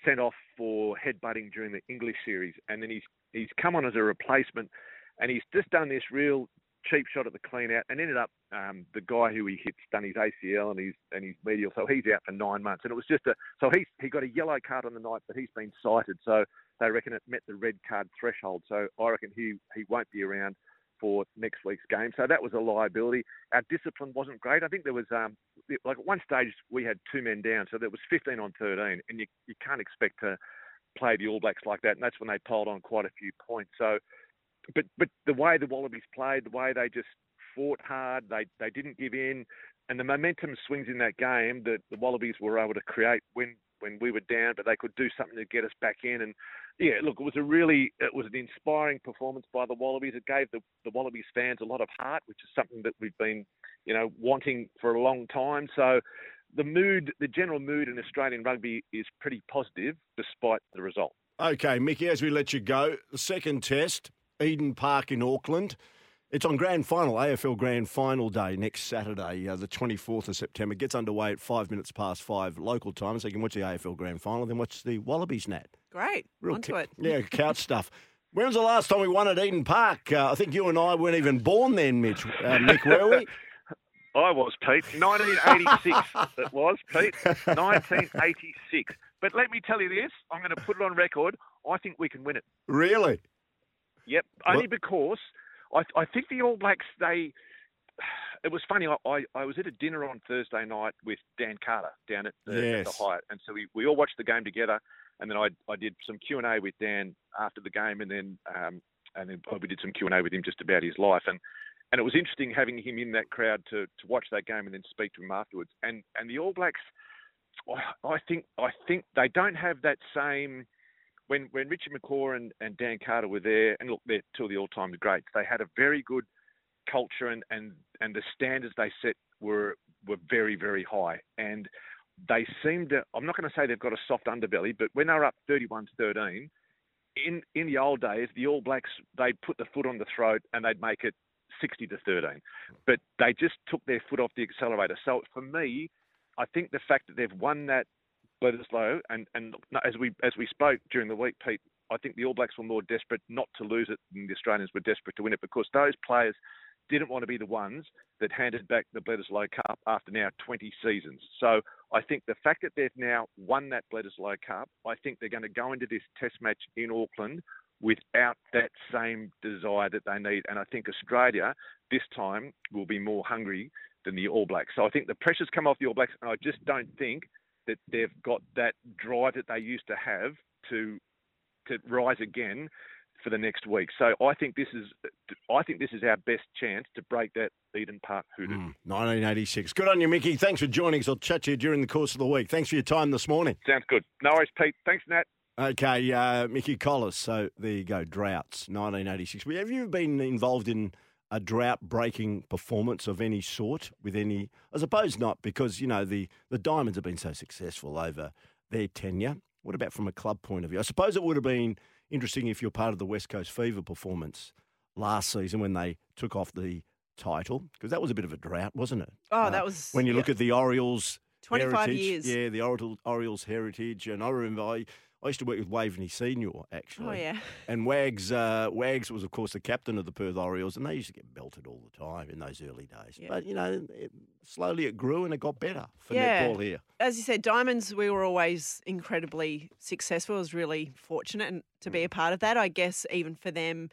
sent off for headbutting during the English series, and then he's he's come on as a replacement, and he's just done this real cheap shot at the clean out, and ended up um, the guy who he hits done his ACL and his and he's medial, so he's out for nine months. And it was just a so he he got a yellow card on the night, but he's been cited, so they reckon it met the red card threshold. So I reckon he he won't be around for next week's game. So that was a liability. Our discipline wasn't great. I think there was um like at one stage we had two men down, so there was 15 on 13, and you you can't expect to play the All Blacks like that, and that's when they piled on quite a few points. So but but the way the Wallabies played, the way they just fought hard, they they didn't give in, and the momentum swings in that game that the Wallabies were able to create when when we were down, but they could do something to get us back in. And yeah, look, it was a really it was an inspiring performance by the Wallabies. It gave the the Wallabies fans a lot of heart, which is something that we've been you know wanting for a long time. So. The mood, the general mood in Australian rugby is pretty positive despite the result. Okay, Mickey, as we let you go, the second test, Eden Park in Auckland. It's on grand final, AFL grand final day next Saturday, uh, the 24th of September. It Gets underway at five minutes past five local time, so you can watch the AFL grand final, then watch the Wallabies Nat. Great. Real Onto ca- it. Yeah, couch stuff. When was the last time we won at Eden Park? Uh, I think you and I weren't even born then, Mitch. Uh, Mick, were we? <laughs> I was, Pete. 1986 <laughs> it was, Pete. 1986. But let me tell you this, I'm going to put it on record. I think we can win it. Really? Yep. Only because I, I think the All Blacks, they. It was funny. I, I, I was at a dinner on Thursday night with Dan Carter down at the, at the Hyatt, and so we, we all watched the game together. And then I I did some Q and A with Dan after the game, and then um, and then we did some Q and A with him just about his life. And and it was interesting having him in that crowd to, to watch that game and then speak to him afterwards. And and the All Blacks, I- I think I think they don't have that same. When when Richie McCaw and, and Dan Carter were there, and look, they're two of the all time greats. They had a very good culture, and, and, and the standards they set were were very very high. And they seemed to. I'm not going to say they've got a soft underbelly, but when they were up 31 to 13, in in the old days, the All Blacks they'd put the foot on the throat and they'd make it 60 to 13. But they just took their foot off the accelerator. So for me, I think the fact that they've won that Bledisloe, and and as we as we spoke during the week, Pete, I think the All Blacks were more desperate not to lose it than the Australians were desperate to win it because those players didn't want to be the ones that handed back the Bledisloe Cup after now 20 seasons. So I think the fact that they've now won that Bledisloe Cup, I think they're going to go into this Test match in Auckland without that same desire that they need. And I think Australia this time will be more hungry than the All Blacks. So I think the pressure's come off the All Blacks, and I just don't think that they've got that drive that they used to have to to rise again for the next week. So I think this is I think this is our best chance to break that Eden Park hoodoo. 1986. Good on you, Mickey. Thanks for joining us. I'll chat to you during the course of the week. Thanks for your time this morning. Sounds good. No worries, Pete. Thanks, Nat. Okay, uh, Mickey Collis. So there you go. Droughts, 1986. Have you been involved in a drought-breaking performance of any sort with any? I suppose not, because you know the the Diamonds have been so successful over their tenure. What about from a club point of view? I suppose it would have been interesting if you're part of the West Coast Fever performance last season when they took off the title, because that was a bit of a drought, wasn't it? Oh, uh, that was- when you look at the Orioles. 25 heritage, years. Yeah, the Oriole- Orioles heritage. And I remember I, I used to work with Waveney Senior actually. Oh, yeah. <laughs> And Wags, uh, Wags was of course the captain of the Perth Orioles, and they used to get belted all the time in those early days. Yeah. But you know, it, slowly it grew and it got better for Yeah. netball here. As you said, Diamonds, we were always incredibly successful. I was really fortunate to Mm. be a part of that. I guess even for them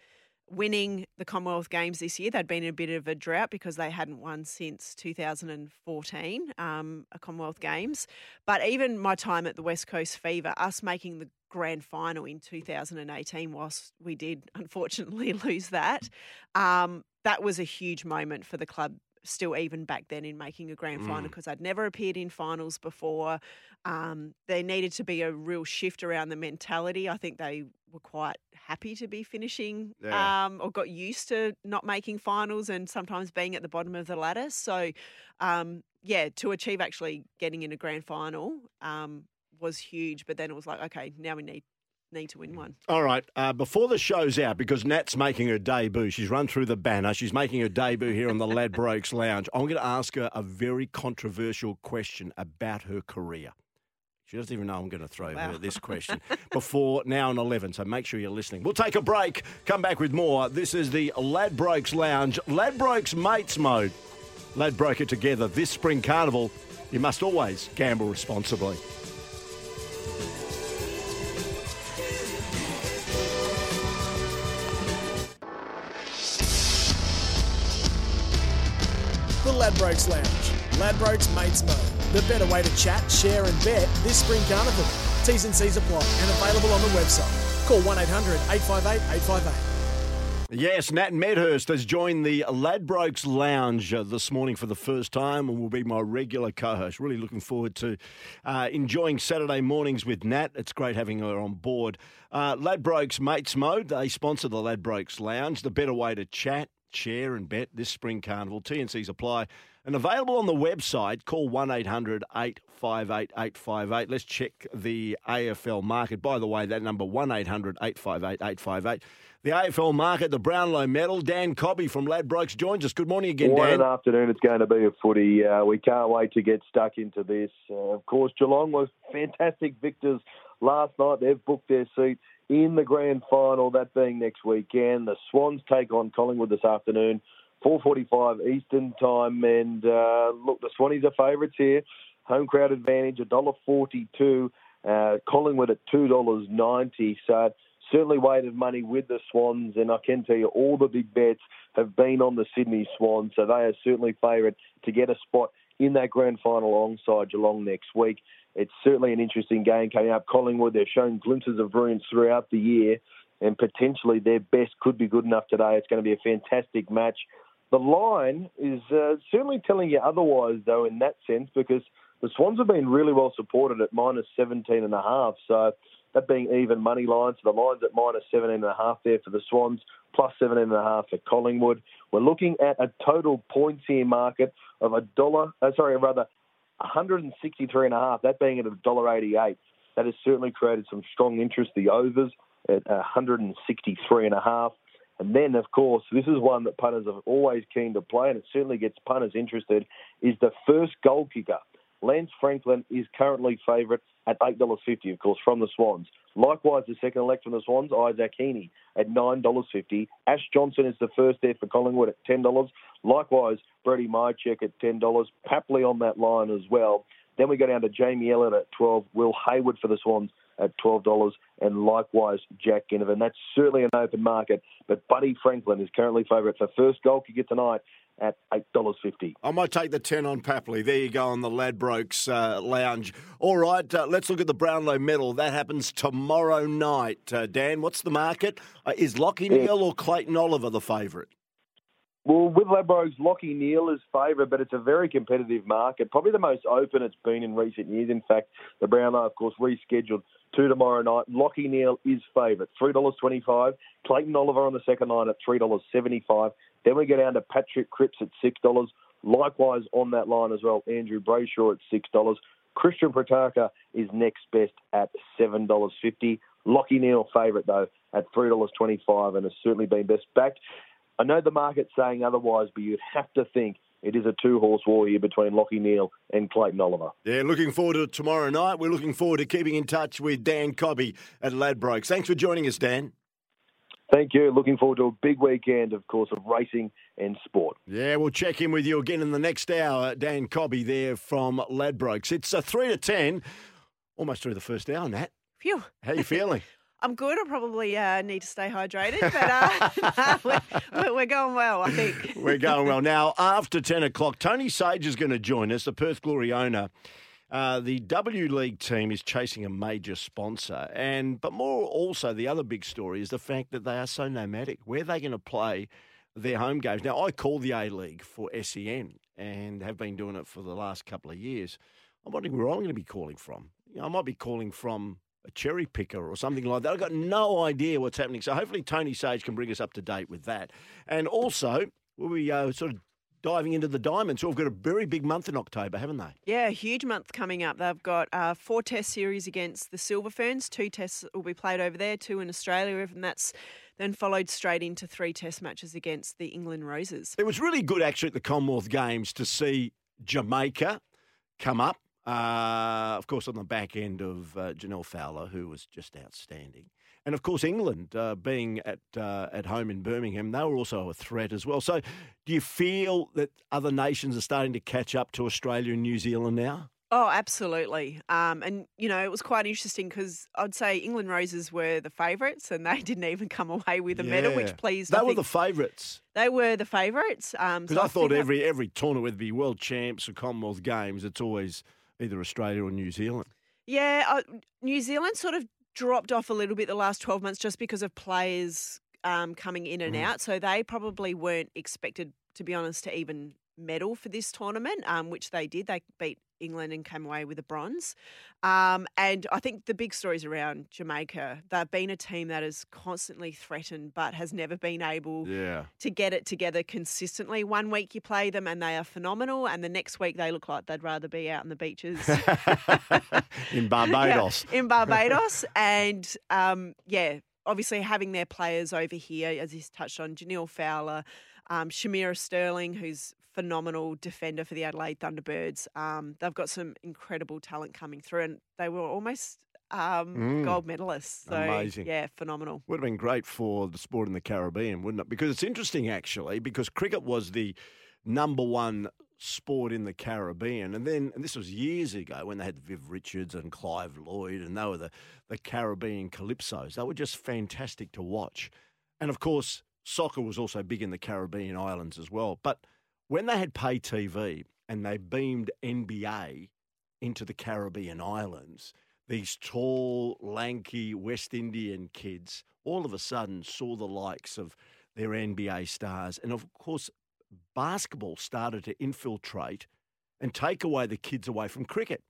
winning the Commonwealth Games this year, they'd been in a bit of a drought because they hadn't won since 2014, um, a Commonwealth Games. But even my time at the West Coast Fever, us making the grand final in 2018, whilst we did <laughs> unfortunately <laughs> lose that, um, that was a huge moment for the club still even back then in making a grand final Mm. because I'd never appeared in finals before. Um, there needed to be a real shift around the mentality. I think they were quite happy to be finishing Yeah. um, or got used to not making finals and sometimes being at the bottom of the ladder. So, um, yeah, to achieve actually getting in a grand final um, was huge. But then it was like, okay, now we need need to win one. All right. Uh, before the show's out, because Nat's making her debut, she's run through the banner. She's making her debut here on the Ladbrokes Lounge. I'm going to ask her a very controversial question about her career. She doesn't even know I'm going to throw her this question <laughs> before now and 11, so make sure you're listening. We'll take a break, come back with more. This is the Ladbrokes Lounge, Ladbrokes Mates Mode. Ladbroke it together this spring carnival. You must always gamble responsibly. Ladbrokes Lounge. Ladbrokes Mates Mode. The better way to chat, share, and bet this spring carnival. T's and C's apply and available on the website. Call 1 800 858 858. Yes, Nat Medhurst has joined the Ladbrokes Lounge uh, this morning for the first time and will be my regular co host. Really looking forward to uh, enjoying Saturday mornings with Nat. It's great having her on board. Uh, Ladbrokes Mates Mode, they sponsor the Ladbrokes Lounge, the better way to chat, share, and bet this spring carnival. TNCs apply and available on the website. Call 1 800 858 858. Let's check the AFL market. By the way, that number 1 800 858 858. The AFL market, the Brownlow medal. Dan Cobby from Ladbrokes joins us. Good morning again, what Dan. an afternoon it's going to be of footy. Uh, we can't wait to get stuck into this. Uh, of course, Geelong was fantastic victors last night. They've booked their seat in the grand final, that being next weekend. The Swans take on Collingwood this afternoon, 4.45 Eastern time. And uh, look, the Swannies are favourites here. Home crowd advantage, $1.42. Uh, Collingwood at $2.90. So certainly weighted money with the Swans, and I can tell you all the big bets have been on the Sydney Swans, so they are certainly favourite to get a spot in that grand final alongside Geelong next week. It's certainly an interesting game coming up. Collingwood, they've shown glimpses of brilliance throughout the year, and potentially their best could be good enough today. It's going to be a fantastic match. The line is uh, certainly telling you otherwise, though, in that sense, because the Swans have been really well supported at minus 17 and a half. So that being even money lines. So the line's at minus 17 and a half there for the Swans, plus 17 and a half for Collingwood. We're looking at a total points here market of a dollar, uh, sorry, rather 163 and a half, that being at a dollar 88. That has certainly created some strong interest. The overs at 163 and a half. And then, of course, this is one that punters are always keen to play, and it certainly gets punters interested, is the first goal kicker. Lance Franklin is currently favourite at $8.50, of course, from the Swans. Likewise, the second elect from the Swans, Isaac Heaney, at $9.50. Ash Johnson is the first there for Collingwood at $10. Likewise, Brody Mihocek at $10. Papley on that line as well. Then we go down to Jamie Elliott at 12 Will Hayward for the Swans at $12, and likewise Jack Ginnivan. That's certainly an open market, but Buddy Franklin is currently favourite for first goal kicker tonight at $8.50. I might take the 10 on Papley. There you go on the Ladbrokes uh, Lounge. All right, uh, let's look at the Brownlow medal. That happens tomorrow night. Uh, Dan, what's the market? Uh, is Lockie Yeah. Neale or Clayton Oliver the favourite? Well, with Ladbrokes, Lockie Neale is favourite, but it's a very competitive market. Probably the most open it's been in recent years. In fact, the Brownlow, of course, rescheduled to tomorrow night. Lockie Neale is favourite, $3.25. Clayton Oliver on the second line at $3.75. Then we go down to Patrick Cripps at $6. Likewise on that line as well, Andrew Brayshaw at $6. Christian Petracca is next best at $7.50. Lockie Neale favourite, though, at $3.25 and has certainly been best backed. I know the market's saying otherwise, but you'd have to think it is a two horse war here between Lockie Neale and Clayton Oliver. Yeah, looking forward to tomorrow night. We're looking forward to keeping in touch with Dan Cobby at Ladbrokes. Thanks for joining us, Dan. Thank you. Looking forward to a big weekend, of course, of racing and sport. Yeah, we'll check in with you again in the next hour. Dan Cobby there from Ladbrokes. It's a 3 to 10, almost through the first hour, Nat. Phew. How you feeling? <laughs> I'm good. I probably uh, need to stay hydrated, but uh, <laughs> we're, we're going well, I think. <laughs> We're going well. Now, after 10 o'clock, Tony Sage is going to join us, the Perth Glory owner. Uh, the W League team is chasing a major sponsor, and but more also the other big story is the fact that they are so nomadic. Where are they going to play their home games? Now, I call the A League for SEN and have been doing it for the last couple of years. I'm wondering where I'm going to be calling from. You know, I might be calling from a cherry picker or something like that. I've got no idea what's happening. So hopefully Tony Sage can bring us up to date with that. And also, we'll be uh, sort of diving into the diamonds. So we've got a very big month in October, haven't they? Yeah, a huge month coming up. They've got uh, four test series against the Silver Ferns. Two tests will be played over there, two in Australia, and that's then followed straight into three test matches against the England Roses. It was really good actually at the Commonwealth Games to see Jamaica come up. Uh, of course, on the back end of uh, Jhaniele Fowler, who was just outstanding, and of course England uh, being at uh, at home in Birmingham, they were also a threat as well. So, do you feel that other nations are starting to catch up to Australia and New Zealand now? Oh, absolutely. Um, and, you know, it was quite interesting because I'd say England Roses were the favourites and they <laughs> didn't even come away with a medal, which pleased They I were the favourites. They were the favourites. Um, Because so I thought think that- every every tournament, whether it be World Champs or Commonwealth Games, it's always either Australia or New Zealand. Yeah, uh, New Zealand sort of dropped off a little bit the last 12 months just because of players um, coming in and Mhm. out. So they probably weren't expected, to be honest, to even medal for this tournament, um, which they did. They beat England and came away with a bronze. Um, and I think the big stories around Jamaica, they've been a team that has constantly threatened but has never been able Yeah. to get it together consistently. One week you play them and they are phenomenal, and the next week they look like they'd rather be out on the beaches <laughs> in Barbados. <laughs> yeah, in Barbados. and um, yeah, obviously having their players over here, as he's touched on, Jhaniele Fowler, um, Shamera Sterling, who's phenomenal defender for the Adelaide Thunderbirds. Um, they've got some incredible talent coming through, and they were almost um, Mm. gold medalists. So, Amazing. Yeah, phenomenal. Would have been great for the sport in the Caribbean, wouldn't it? Because it's interesting, actually, because cricket was the number one sport in the Caribbean. And then, and this was years ago when they had Viv Richards and Clive Lloyd, and they were the, the Caribbean calypsos. They were just fantastic to watch. And of course, soccer was also big in the Caribbean islands as well. But when they had pay TV and they beamed NBA into the Caribbean islands, these tall, lanky West Indian kids all of a sudden saw the likes of their NBA stars. And of course, basketball started to infiltrate and take away the kids away from cricket.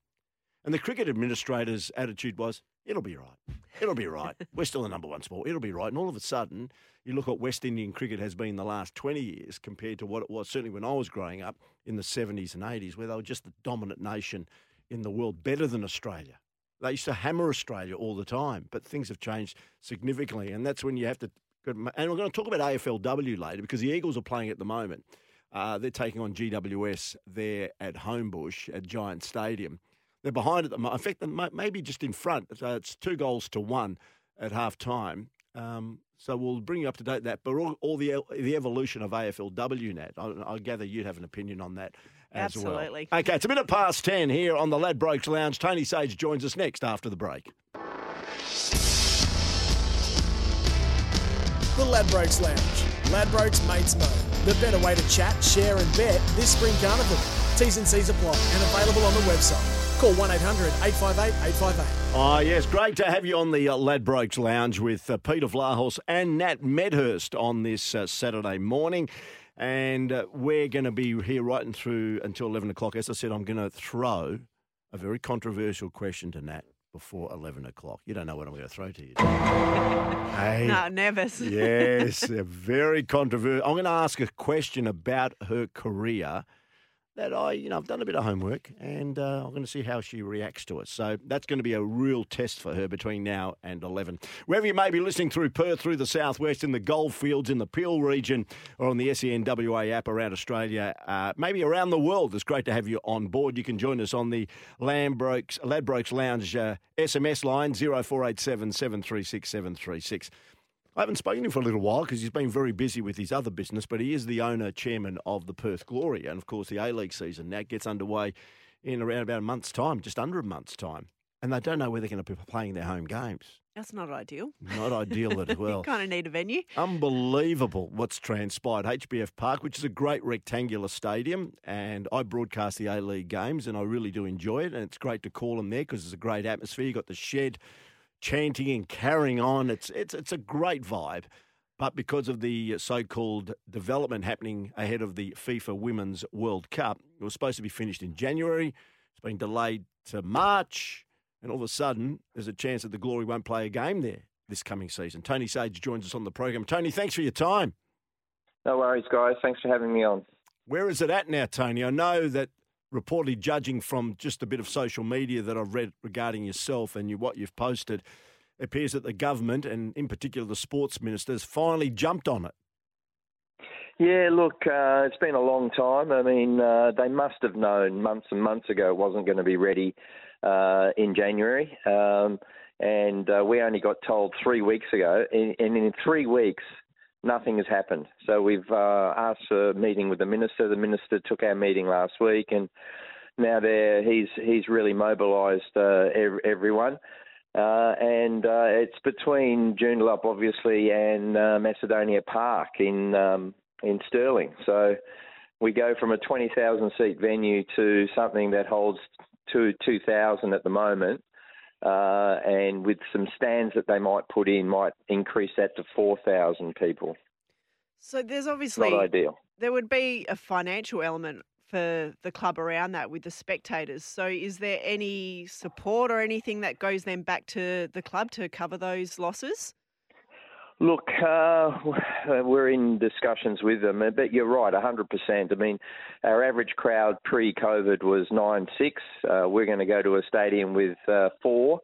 And the cricket administrator's attitude was, it'll be right. It'll be right. <laughs> We're still the number one sport. It'll be right. And all of a sudden, you look at West Indian cricket has been the last 20 years compared to what it was certainly when I was growing up in the 70s and 80s, where they were just the dominant nation in the world, better than Australia. They used to hammer Australia all the time, but things have changed significantly. And that's when you have to. And we're going to talk about AFLW later because the Eagles are playing at the moment. Uh, they're taking on GWS there at Homebush at Giant Stadium. They're behind at the moment. In fact, they may- maybe just in front. So it's two goals to one at half time. Um, so we'll bring you up to date that. But all, all the the evolution of AFLW, Nat, I, I gather you'd have an opinion on that as well. Absolutely. well. Okay, it's a minute past 10 here on the Ladbrokes Lounge. Tony Sage joins us next after the break. The Ladbrokes Lounge. Ladbrokes Mates Mode. The better way to chat, share, and bet this spring carnival. T's and C's apply and available on the website. Call 1 800 858 858. Oh, yes, great to have you on the uh, Ladbrokes Lounge with uh, Peter Vlahos and Nat Medhurst on this uh, Saturday morning. And uh, we're going to be here right and through until 11 o'clock. As I said, I'm going to throw a very controversial question to Nat before 11 o'clock. You don't know what I'm going to throw to you. <laughs> hey. No, nervous. yes, <laughs> very controversial. I'm going to ask a question about her career that I, you know, I've done a bit of homework and uh, I'm going to see how she reacts to it. So that's going to be a real test for her between now and 11. Wherever you may be listening through Perth, through the southwest, in the goldfields, in the Peel region, or on the SENWA app around Australia, uh, maybe around the world, it's great to have you on board. You can join us on the Ladbrokes, Ladbrokes Lounge uh, SMS line 0487 736 736. I haven't spoken to him for a little while because he's been very busy with his other business, but he is the owner, chairman of the Perth Glory. And of course, the A League season now gets underway in around about a month's time, just under a month's time. And they don't know where they're going to be playing their home games. That's not ideal. Not ideal at <laughs> well. you kind of need a venue. Unbelievable what's transpired. HBF Park, which is a great rectangular stadium, and I broadcast the A League games, and I really do enjoy it. And it's great to call them there because it's a great atmosphere. You've got the shed chanting and carrying on. It's it's it's a great vibe. But because of the so-called development happening ahead of the FIFA Women's World Cup, it was supposed to be finished in January. It's been delayed to March, and all of a sudden, there's a chance that the Glory won't play a game there this coming season. Tony Sage joins us on the program. Tony, thanks for your time. No worries, guys. Thanks for having me on. Where is it at now, Tony? I know that reportedly judging from just a bit of social media that I've read regarding yourself and you, what you've posted, it appears that the government and in particular the sports minister has finally jumped on it. Yeah, look, uh, it's been a long time. I mean, uh, they must have known months and months ago it wasn't going to be ready uh, in January. Um, and uh, we only got told three weeks ago. And, and in three weeks, nothing has happened. So we've uh, asked for a meeting with the minister. The minister took our meeting last week, and now there he's he's really mobilised uh, ev- everyone. Uh, and uh, it's between Joondalup, obviously, and uh, Macedonia Park in um, in Stirling. So we go from a 20,000 seat venue to something that holds two 2,000 at the moment. Uh, and with some stands that they might put in, might increase that to 4,000 people. So there's obviously Not ideal. there would be a financial element for the club around that with the spectators. So is there any support or anything that goes then back to the club to cover those losses? Look, uh, <sighs> we're in discussions with them, but you're right, 100%. I mean, our average crowd pre-COVID was nine six. Uh, we're going to go to a stadium with uh, four,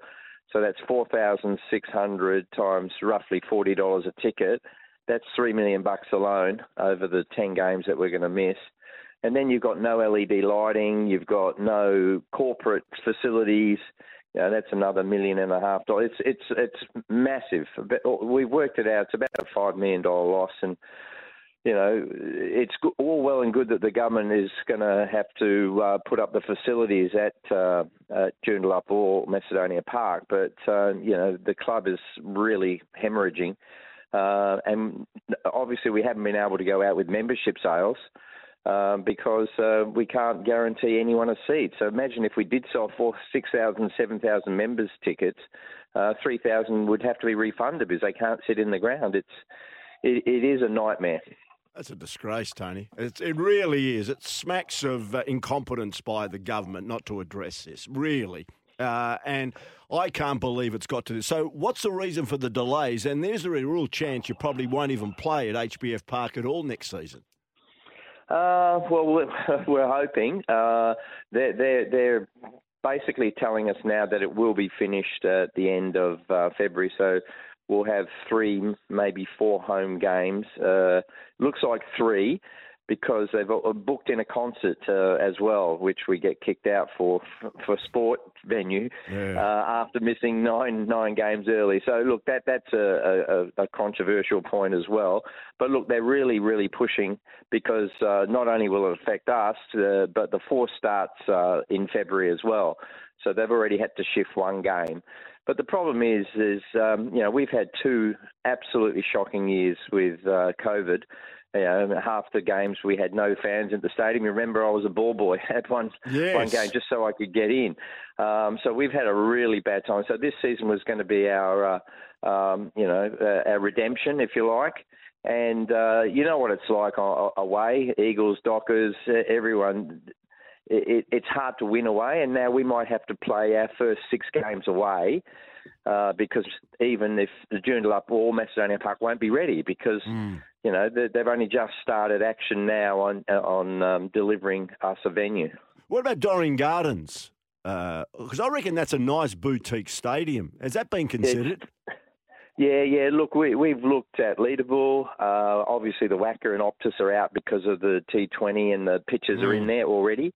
so that's 4,600 times roughly $40 a ticket. That's three million bucks alone over the 10 games that we're going to miss. And then you've got no LED lighting, you've got no corporate facilities. Know, that's another million and a half dollars. It's it's it's massive. We've worked it out. It's about a five million dollar loss, and you know, it's all well and good that the government is going to have to uh, put up the facilities at, uh, at Joondalup or Macedonia Park, but uh, you know, the club is really hemorrhaging, uh, and obviously we haven't been able to go out with membership sales um, because uh, we can't guarantee anyone a seat. So imagine if we did sell for 6,000, 7,000 members tickets, uh, 3,000 would have to be refunded because they can't sit in the ground. It's it, it is a nightmare. That's a disgrace, Tony. It's, it really is. It smacks of uh, incompetence by the government not to address this, really. Uh, and I can't believe it's got to this. So, what's the reason for the delays? And there's a real chance you probably won't even play at HBF Park at all next season. Uh, well, <laughs> we're hoping. Uh, they're, they're, they're basically telling us now that it will be finished at the end of uh, February. So we'll have three, maybe four home games. Uh, looks like three because they've uh, booked in a concert uh, as well, which we get kicked out for for sport venue yeah. uh, after missing nine nine games early. So look, that that's a, a, a, controversial point as well. But look, they're really really pushing because uh, not only will it affect us, uh, but the force starts uh, in February as well. So they've already had to shift one game. But the problem is, is um, you know we've had two absolutely shocking years with COVID you know, half the games we had no fans in the stadium. Remember, I was a ball boy <laughs> at one yes. one game just so I could get in. Um, so we've had a really bad time. So this season was going to be our, uh, um, you know, uh, our redemption, if you like. And uh, you know what it's like away. Eagles, Dockers, everyone. It, it's hard to win away, and now we might have to play our first six games away. Uh, because even if the Joondalup or Macedonia Park won't be ready because mm. You know, they- they've only just started action now on on um, delivering us a venue. What about Dorrien Gardens? Because I reckon that's a nice boutique stadium. Has that been considered? Yeah, yeah. Look, we, we've looked at Leederville. Uh, obviously, the WACA and Optus are out because of the T20, and the pitches are in Mm. there already.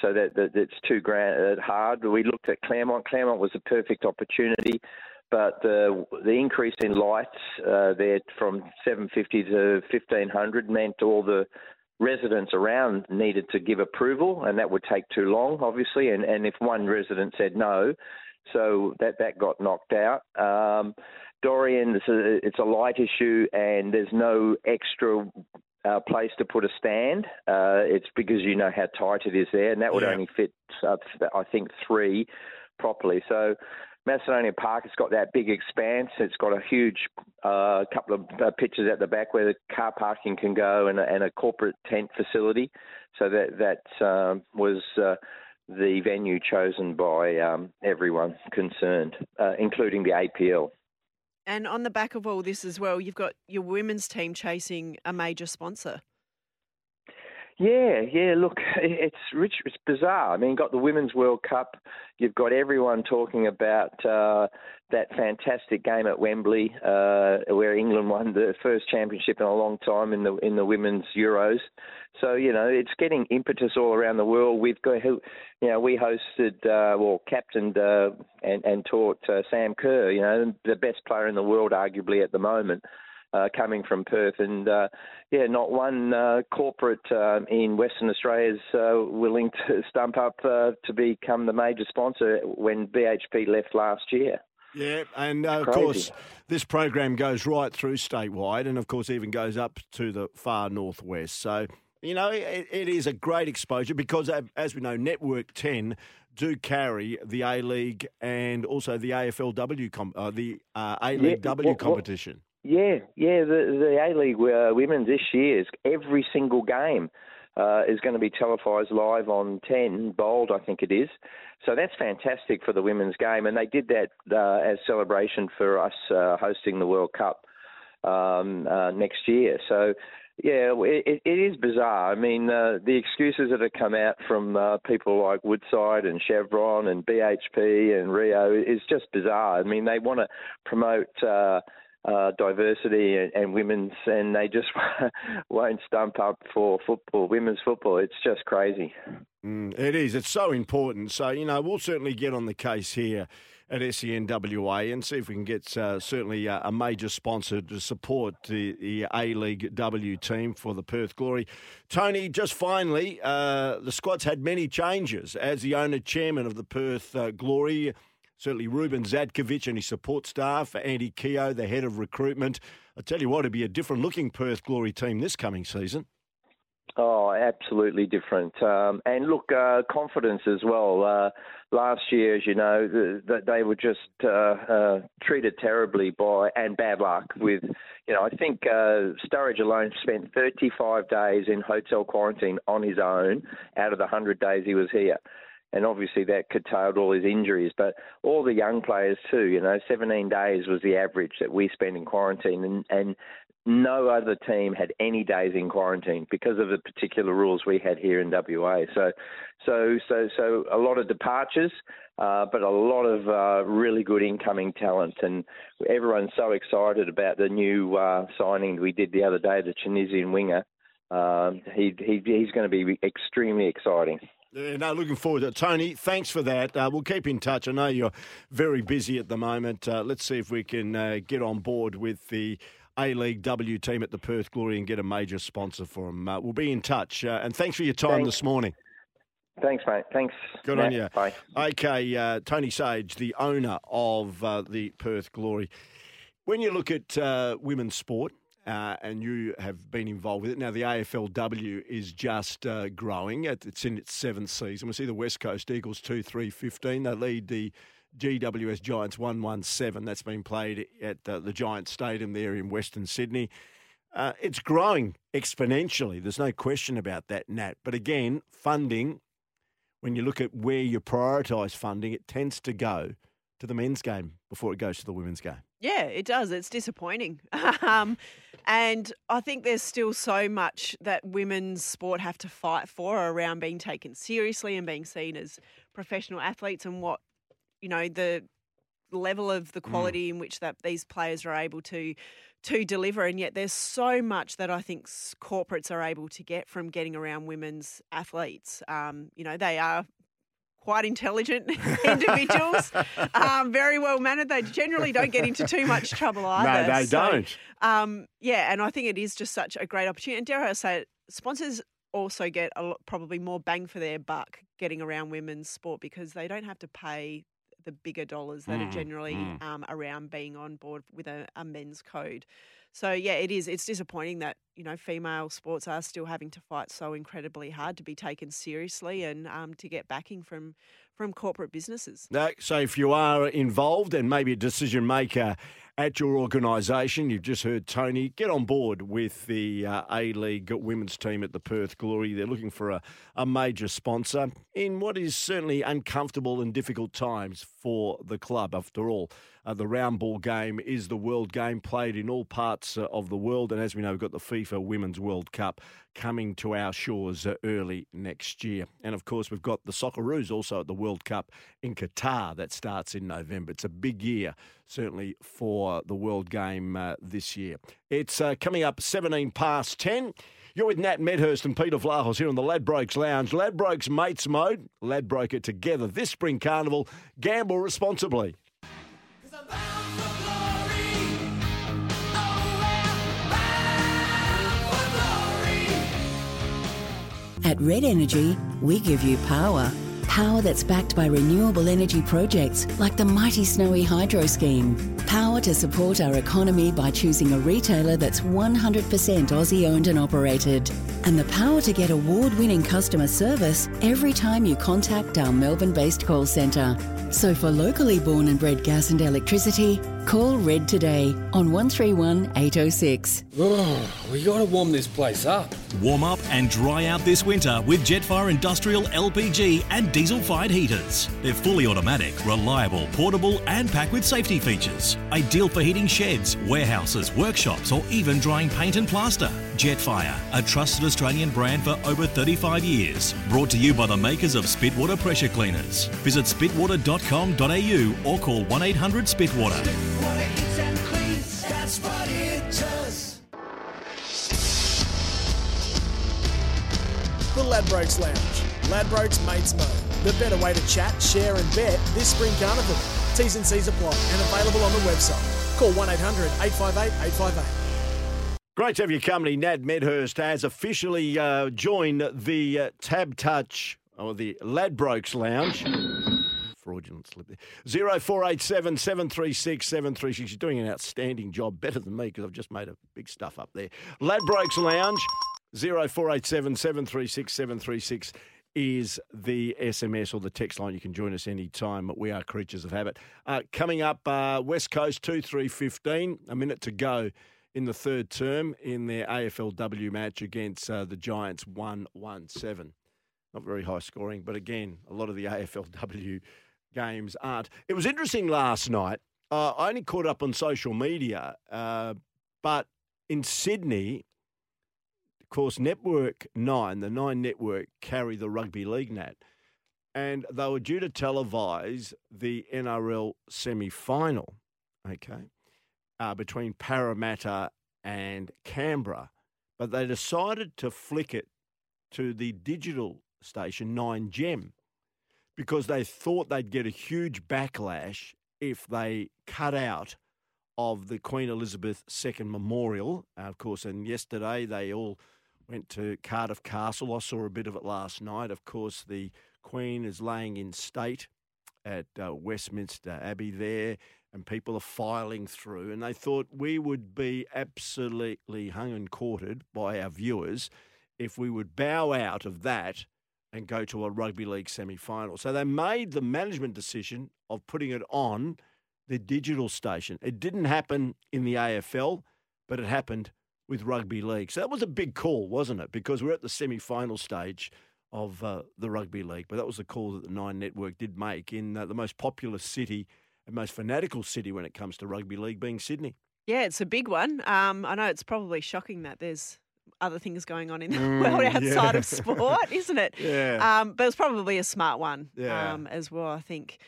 So that, that it's too grand, uh, hard. We looked at Claremont. Claremont was a perfect opportunity, but the the increase in lights uh, there from 750 to 1500 meant all the residents around needed to give approval, and that would take too long, obviously. And and if one resident said no, so that that got knocked out. Um, Dorrien, it's a, it's a light issue, and there's no extra uh, place to put a stand. Uh, it's because you know how tight it is there, and that would Yeah. only fit, uh, I think, three properly. So. Macedonia Park has got that big expanse. It's got a huge uh, couple of uh, pitches at the back where the car parking can go and a, and a corporate tent facility. So that that um, was uh, the venue chosen by um, everyone concerned, uh, including the APL. And on the back of all this as well, you've got your women's team chasing a major sponsor. Yeah, yeah. Look, <laughs> it's rich. It's bizarre. I mean, you've got the Women's World Cup. You've got everyone talking about uh, that fantastic game at Wembley, uh, where England won the first championship in a long time in the in the Women's Euros. So you know, it's getting impetus all around the world. We've got, you know, we hosted, uh, well, captained uh, and and taught uh, Sam Kerr. You know, the best player in the world, arguably at the moment uh, coming from Perth, and uh, yeah, not one uh, corporate um, in Western Australia is uh, willing to <laughs> stump up uh, to become the major sponsor when BHP left last year. Yeah, and uh, of course, this program goes right through statewide, and of course, even goes up to the far northwest. So, you know, it, it is a great exposure because, as we know, Network 10 do carry the A League and also the AFLW, com- uh, the uh, A League Yeah, W competition. Yeah, yeah. The the A League uh, women's this year is every single game uh, is going to be televised live on Ten Bold, I think it is. So that's fantastic for the women's game, and they did that uh, as celebration for us uh, hosting the World Cup um, uh, next year. So. Yeah, it, it is bizarre. I mean, uh, the excuses that have come out from uh, people like Woodside and Chevron and BHP and Rio is just bizarre. I mean, they want to promote uh, diversity and, and women's, and they just <laughs> won't stump up for football, women's football. It's just crazy. Mm, it is. It's so important. So, you know, we'll certainly get on the case here at SENWA and see if we can get uh, certainly uh, a major sponsor to support the, the A League W team for the Perth Glory. Tony, just finally, uh, the squad's had many changes. As the owner chairman of the Perth uh, Glory, certainly Ruben Zadkovich and his support staff, Andy Keogh, the head of recruitment. I tell you what, it'd be a different looking Perth Glory team this coming season. Oh, absolutely different. Um, and look, uh, confidence as well. Uh, last year, as you know, the, the, they were just uh, uh, treated terribly by and bad luck with, you know, I think uh, Sturridge alone spent 35 days in hotel quarantine on his own out of the 100 days he was here. And obviously that curtailed all his injuries, but all the young players too. You know, 17 days was the average that we spent in quarantine, and, and no other team had any days in quarantine because of the particular rules we had here in WA. So, so, so, so a lot of departures, uh, but a lot of uh, really good incoming talent, and everyone's so excited about the new uh, signing we did the other day, the Tunisian winger. Um, he, he he's going to be extremely exciting. Yeah, no, looking forward to it. Tony, thanks for that. Uh, we'll keep in touch. I know you're very busy at the moment. Uh, let's see if we can uh, get on board with the A League W team at the Perth Glory and get a major sponsor for them. Uh, we'll be in touch. Uh, and thanks for your time Thanks. this morning. Thanks, mate. Thanks. Good Matt. on you. Bye. Okay, uh, Tony Sage, the owner of uh, the Perth Glory. When you look at uh, women's sport, uh, and you have been involved with it. Now, the AFLW is just uh, growing. It's in its seventh season. We see the West Coast Eagles 2 3 15. They lead the GWS Giants 1 1 7. That's been played at uh, the Giant Stadium there in Western Sydney. Uh, it's growing exponentially. There's no question about that, Nat. But again, funding, when you look at where you prioritise funding, it tends to go to the men's game before it goes to the women's game. Yeah, it does. It's disappointing. <laughs> um, And I think there's still so much that women's sport have to fight for around being taken seriously and being seen as professional athletes and what, you know, the level of the quality in which that these players are able to to deliver. And yet there's so much that I think corporates are able to get from getting around women's athletes. Um, you know they are quite intelligent <laughs> individuals. Um, very well mannered. They generally don't get into too much trouble either. No, they So, don't. um, yeah and I think it is just such a great opportunity. And dare I say it sponsors also get a lot, probably more bang for their buck getting around women's sport because they don't have to pay the bigger dollars that Mm, are generally mm. um, around being on board with a, a men's code. So yeah, it is. It's disappointing that you know female sports are still having to fight so incredibly hard to be taken seriously and um, to get backing from from corporate businesses. So if you are involved and maybe a decision maker at your organisation, you've just heard Tony, get on board with the uh, A League women's team at the Perth Glory. They're looking for a, a major sponsor in what is certainly uncomfortable and difficult times for the club. After all, uh, the round ball game is the world game played in all parts uh, of the world. And as we know, we've got the FIFA Women's World Cup coming to our shores uh, early next year. And of course, we've got the Socceroos also at the World Cup in Qatar that starts in November. It's a big year, certainly, for the World Game uh, this year. It's uh, coming up 17 past 10. You're with Nat Medhurst and Peter Vlahos here on the Ladbrokes Lounge. Ladbrokes Mates Mode, Ladbroker together this spring carnival. Gamble responsibly. At Red Energy, we give you power. Power that's backed by renewable energy projects like the mighty Snowy Hydro Scheme. Power to support our economy by choosing a retailer that's 100% Aussie owned and operated. And the power to get award winning customer service every time you contact our Melbourne based call centre. So for locally born and bred gas and electricity, call Red today on 131 806. Oh, we gotta warm this place up. Warm up and dry out this winter with Jetfire Industrial LPG and diesel fired heaters. They're fully automatic, reliable, portable, and packed with safety features. Ideal for heating sheds, warehouses, workshops, or even drying paint and plaster. Jetfire, a trusted Australian brand for over 35 years. Brought to you by the makers of Spitwater Pressure Cleaners. Visit spitwater.com.au or call 1 800 Spitwater. That's what it does. The Ladbrokes Lounge. Ladbrokes Mates Mode. The better way to chat, share, and bet this spring carnival. T's and C's apply and available on the website. Call 1 800 858 858. Great to have your company. Nat Medhurst has officially uh, joined the uh, Tab Touch or the Ladbrokes Lounge. Fraudulent slip there. 0487 736 736. She's doing an outstanding job, better than me because I've just made a big stuff up there. Ladbrokes Lounge, 0487 736 736 is the SMS or the text line. You can join us anytime. But we are creatures of habit. Uh, coming up, uh, West Coast 2 3 15, a minute to go in the third term in their AFLW match against uh, the Giants 1 1 7. Not very high scoring, but again, a lot of the <laughs> AFLW games aren't. It was interesting last night. Uh, I only caught up on social media, uh, but in Sydney, of course, Network 9, the 9 network, carry the rugby league net. And they were due to televise the NRL semi final, okay, uh, between Parramatta and Canberra. But they decided to flick it to the digital station 9 Gem because they thought they'd get a huge backlash if they cut out of the Queen Elizabeth II Memorial. Uh, of course, and yesterday they all went to Cardiff Castle. I saw a bit of it last night. Of course, the Queen is laying in state at uh, Westminster Abbey there, and people are filing through. And they thought we would be absolutely hung and quartered by our viewers if we would bow out of that and go to a rugby league semi final. So they made the management decision of putting it on the digital station. It didn't happen in the AFL, but it happened with rugby league. So that was a big call, wasn't it? Because we're at the semi final stage of uh, the rugby league. But that was the call that the Nine Network did make in uh, the most populous city and most fanatical city when it comes to rugby league, being Sydney. Yeah, it's a big one. Um, I know it's probably shocking that there's other things going on in the <laughs> Mm, world outside yeah. of sport, isn't it? Yeah. Um, but it's probably a smart one Yeah. um, as well, I think.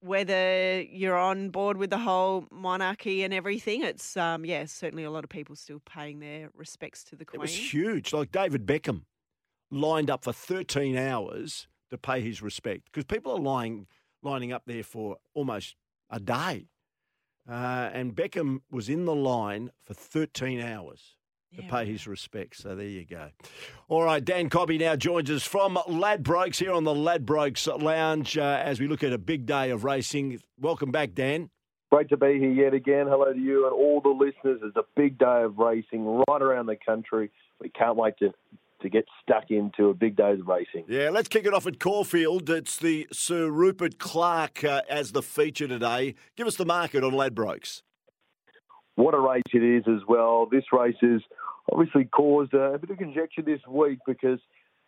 Whether you're on board with the whole monarchy and everything, it's, um, yeah, certainly a lot of people still paying their respects to the It Queen. was huge. Like David Beckham lined up for 13 hours to pay his respect because people are lying, lining up there for almost a day. Uh, and Beckham was in the line for 13 hours to pay his respects. So there you go. All right, Dan Cobby now joins us from Ladbrokes here on the Ladbrokes Lounge uh, as we look at a big day of racing. Welcome back, Dan. Great to be here yet again. Hello to you and all the listeners. It's a big day of racing right around the country. We can't wait to, to get stuck into a big day of racing. Yeah, let's kick it off at Caulfield. It's the Sir Rupert Clarke uh, as the feature today. Give us the market on Ladbrokes. What a race it is as well. This race has obviously caused a, a bit of conjecture this week because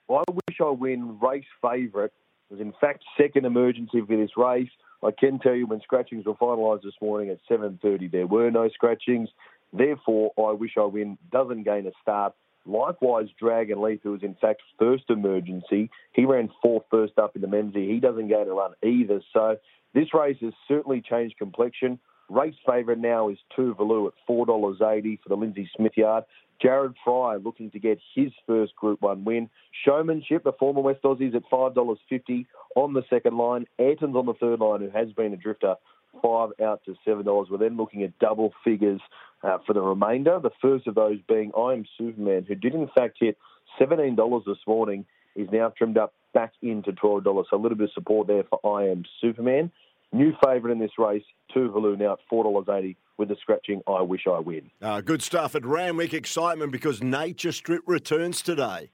I wish I win race favourite was in fact second emergency for this race. I can tell you when scratchings were finalised this morning at 7.30 there were no scratchings. Therefore, I wish I win doesn't gain a start. Likewise, Dragon Leaf, who was in fact first emergency, he ran fourth first up in the Memsie. He doesn't go to run either. So this race has certainly changed complexion. Race favourite now is Tuvalu at $4.80 for the Lindsay Smith yard. Jared Fry looking to get his first Group 1 win. Showmanship, the former West Aussies at $5.50 on the second line. Ayrton's on the third line, who has been a drifter, five out to $7. We're then looking at double figures uh, for the remainder. The first of those being I Am Superman, who did in fact hit $17 this morning, is now trimmed up back into $12. So a little bit of support there for I Am Superman. New favourite in this race, Tuvalu now at $4.80 with the scratching I Wish I Win. Uh, good stuff at Randwick excitement because Nature Strip returns today.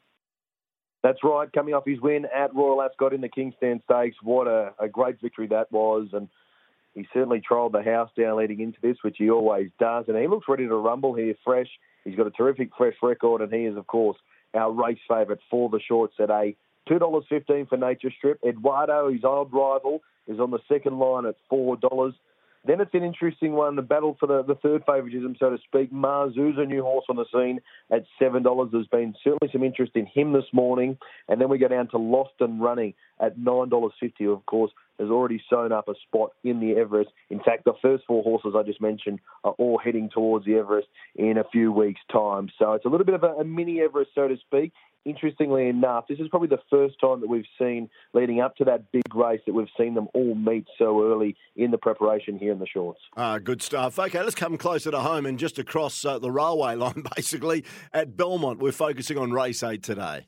That's right, coming off his win at Royal Ascot in the King's Stand Stakes. What a, a great victory that was. And he certainly trialled the house down leading into this, which he always does. And he looks ready to rumble here fresh. He's got a terrific fresh record, and he is, of course, our race favourite for the shorts at a $2.15 for Nature Strip. Eduardo, his old rival, is on the second line at $4. Then it's an interesting one, the battle for the, the third favouritism, so to speak. Mazu's a new horse on the scene at $7. There's been certainly some interest in him this morning. And then we go down to Lost and Running at $9.50, of course, has already sewn up a spot in the Everest. In fact, the first four horses I just mentioned are all heading towards the Everest in a few weeks' time. So it's a little bit of a, a mini Everest, so to speak. Interestingly enough, this is probably the first time that we've seen, leading up to that big race, that we've seen them all meet so early in the preparation here in the shorts. Ah, good stuff. Okay, let's come closer to home and just across uh, the railway <laughs> line, basically, at Belmont. We're focusing on race eight today.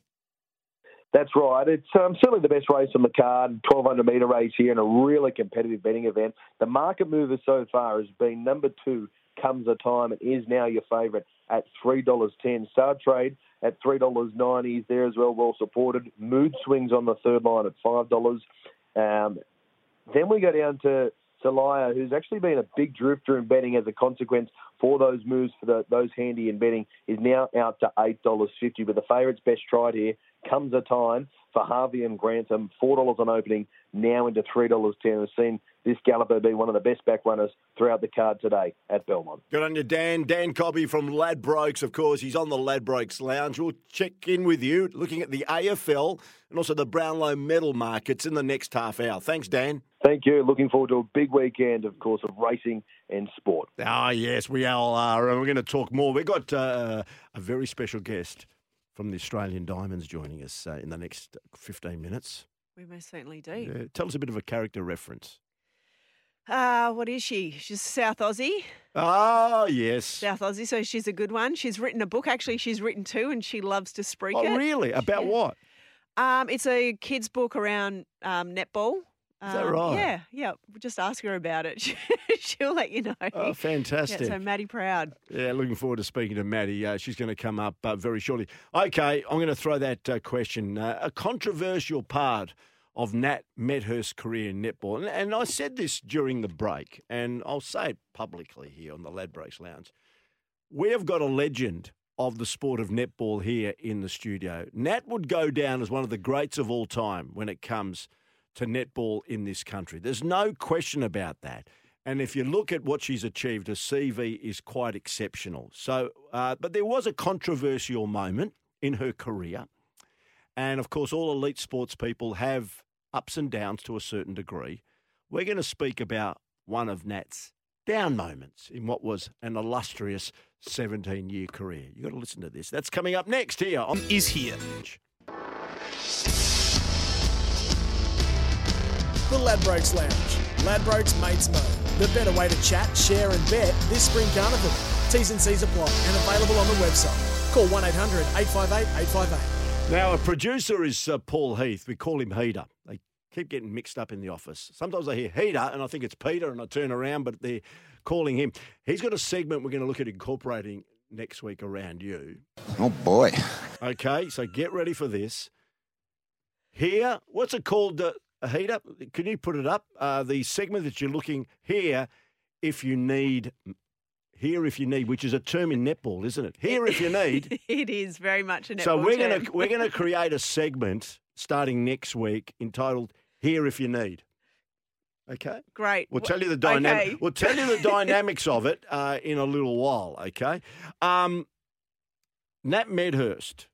That's right. It's um, certainly the best race on the card, 1200 metre race here, and a really competitive betting event. The market mover so far has been number two, Comes a Time, and is now your favourite at $3.10. Star Trade at $3.90 is there as well, well supported. Mood Swings on the third line at $5. Um, then we go down to Celaya, who's actually been a big drifter in betting as a consequence for those moves for the, those handy in betting, is now out to $8.50. But the favourites best tried here comes a time for Harvey and Grantham, um, $4 on opening, now into $3.10. We've seen this Galloper be one of the best back runners throughout the card today at Belmont. Good on you, Dan. Dan Cobby from Ladbrokes, of course. He's on the Ladbrokes Lounge. We'll check in with you looking at the AFL and also the Brownlow medal markets in the next half hour. Thanks, Dan. Thank you. Looking forward to a big weekend, of course, of racing and sport. Ah, yes, we all are. And we're going to talk more. We've got uh, a very special guest from the Australian Diamonds joining us uh, in the next 15 minutes. We most certainly do. Uh, tell us a bit of a character reference. Uh, what is she? She's South Aussie. Oh, yes. South Aussie, so she's a good one. She's written a book. Actually, she's written two, and she loves to speak it. Oh, really? About Yeah. what? Um, it's a kids' book around um, netball. Is that Um, right? Yeah, yeah. Just ask her about it. <laughs> She'll let you know. Oh, fantastic. Yeah, so Maddie Proud. Yeah, looking forward to speaking to Maddie. Uh, she's going to come up uh, very shortly. Okay, I'm going to throw that uh, question. Uh, a controversial part of Nat Medhurst's career in netball, and, and I said this during the break, and I'll say it publicly here on the Ladbrokes Lounge. We have got a legend of the sport of netball here in the studio. Nat would go down as one of the greats of all time when it comes to netball in this country. There's no question about that. And if you look at what she's achieved, her CV is quite exceptional. So, uh, but there was a controversial moment in her career. And of course, all elite sports people have ups and downs to a certain degree. We're going to speak about one of Nat's down moments in what was an illustrious 17 year career. You've got to listen to this. That's coming up next here on Is Here. The Ladbrokes Lounge. Ladbrokes Mates Mode. The better way to chat, share, and bet this spring carnival. T's and C's apply and available on the website. Call 1 800 858 858. Now, a producer is uh, Paul Heath. We call him Heater. They keep getting mixed up in the office. Sometimes I hear Heater and I think it's Peter and I turn around, but they're calling him. He's got a segment we're going to look at incorporating next week around you. Oh, boy. Okay, so get ready for this. Here, what's it called? Uh, a heater? Can you put it up? Uh, the segment that you're looking here, if you need, here if you need, which is a term in netball, isn't it? Here if you need. <laughs> it is very much a netball so we're term. to we're going <laughs> to create a segment starting next week entitled "Here if you need." Okay. Great. We'll tell you the dynamic. okay. We'll tell you the <laughs> dynamics of it uh, in a little while. Okay. Um, Nat Medhurst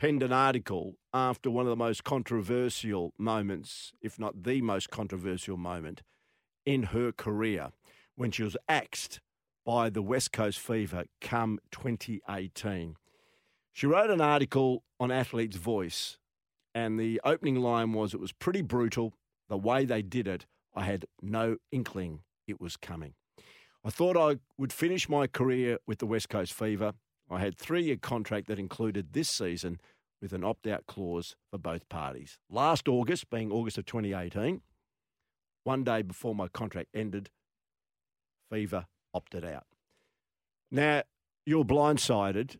penned an article after one of the most controversial moments, if not the most controversial moment, in her career when she was axed by the West Coast Fever come 2018. She wrote an article on Athlete's Voice, and the opening line was It was pretty brutal. The way they did it, I had no inkling it was coming. I thought I would finish my career with the West Coast Fever. I had three year contract that included this season with an opt out clause for both parties. Last August, being August of 2018, one day before my contract ended, Fever opted out. Now, you're blindsided.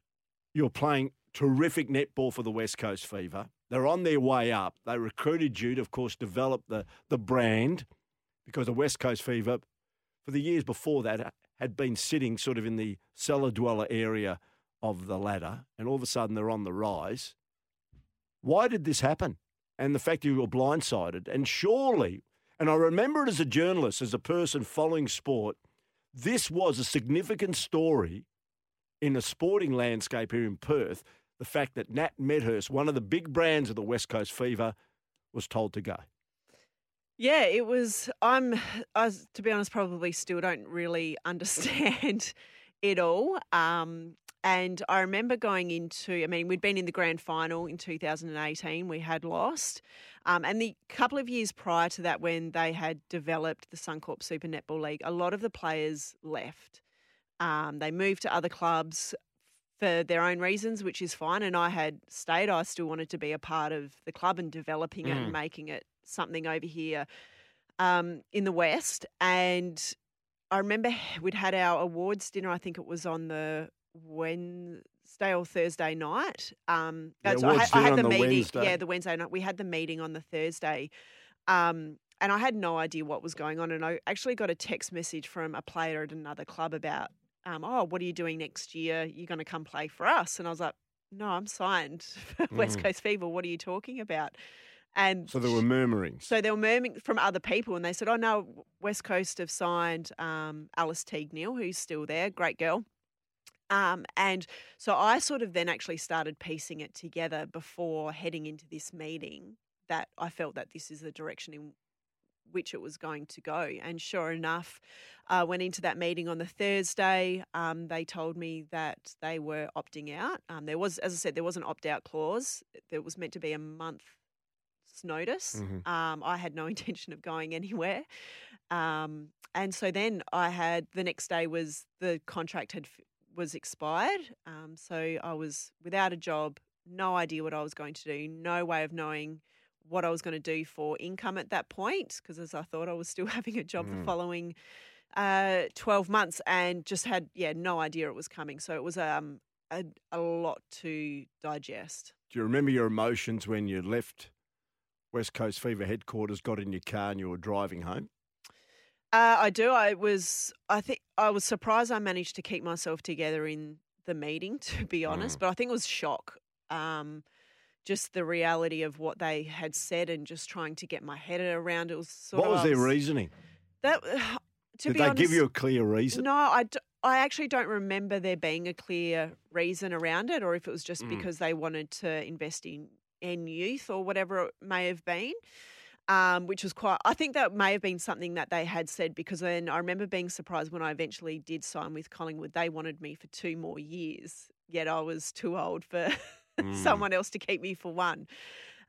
You're playing terrific netball for the West Coast Fever. They're on their way up. They recruited you to, of course, develop the, the brand because the West Coast Fever, for the years before that, had been sitting sort of in the cellar dweller area of the ladder, and all of a sudden they're on the rise. Why did this happen? And the fact you were blindsided. And surely, and I remember it as a journalist, as a person following sport, this was a significant story in the sporting landscape here in Perth. The fact that Nat Medhurst, one of the big brands of the West Coast Fever, was told to go. Yeah, it was. I'm, I, to be honest, probably still don't really <laughs> understand it all. Um, and I remember going into, I mean, we'd been in the grand final in 2018, we had lost. Um, and the couple of years prior to that, when they had developed the Suncorp Super Netball League, a lot of the players left. Um, they moved to other clubs for their own reasons, which is fine. And I had stayed. I still wanted to be a part of the club and developing it Mm. and making it something over here um, in the West. And I remember we'd had our awards dinner. I think it was on the Wednesday or Thursday night. Um, uh, so I, had, I had the the meeting. Wednesday. Yeah, the Wednesday night. We had the meeting on the Thursday. Um, and I had no idea what was going on. And I actually got a text message from a player at another club about, um, oh, what are you doing next year? You're going to come play for us. And I was like, no, I'm signed <laughs> for West Mm. Coast Fever. What are you talking about? And So there were murmurings. so there were murmuring from other people, and they said, "Oh no, West Coast have signed um, Alice Teague Neeld, who's still there, great girl." Um, and so I sort of then actually started piecing it together before heading into this meeting that I felt that this is the direction in which it was going to go. And sure enough, uh, went into that meeting on the Thursday. Um, they told me that they were opting out. Um, there was, as I said, there was an opt out clause. There was meant to be a month's notice. Mhm. Um, I had no <laughs> intention of going anywhere. Um, and so then I had the next day was the contract had was expired. Um, so I was without a job, no idea what I was going to do, no way of knowing what I was going to do for income at that point because as I thought I was still <laughs> having a job the Mm. following uh, 12 months and just had yeah no idea it was coming so it was um a, a lot to digest Do you remember your emotions when you left West Coast Fever headquarters, got in your car, and you were driving home? Uh, I do. I was. I think I was surprised. I managed to keep myself together in the meeting, <laughs> to be honest. Mm. But I think it was shock. Um, just the reality of what they had said, and just trying to get my head around it was. Sort what of, was I their reasoning? That, <sighs> to Did be they honest, give you a clear reason? No, I, d- I actually don't remember there being a clear reason around it, or if it was just Mm. because they wanted to invest in in youth or whatever it may have been. Um, which was quite. I think that may have been something that they had said because then I remember being surprised when I eventually did sign with Collingwood. They wanted me for two more years, yet I was too old for <laughs> Mm. someone else to keep me for one.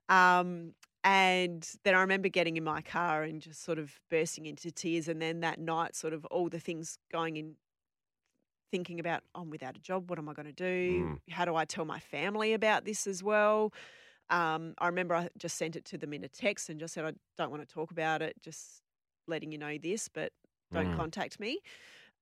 Um, and then I remember getting in my car and just sort of bursting into tears. And then that night, sort of all the things going in, thinking about, I'm without a job. What am I going to do? How do I tell my family about this as well? Um, I remember I just sent it to them in a text and just said, I don't want to talk about it, just letting you know this, but don't Mm. contact me.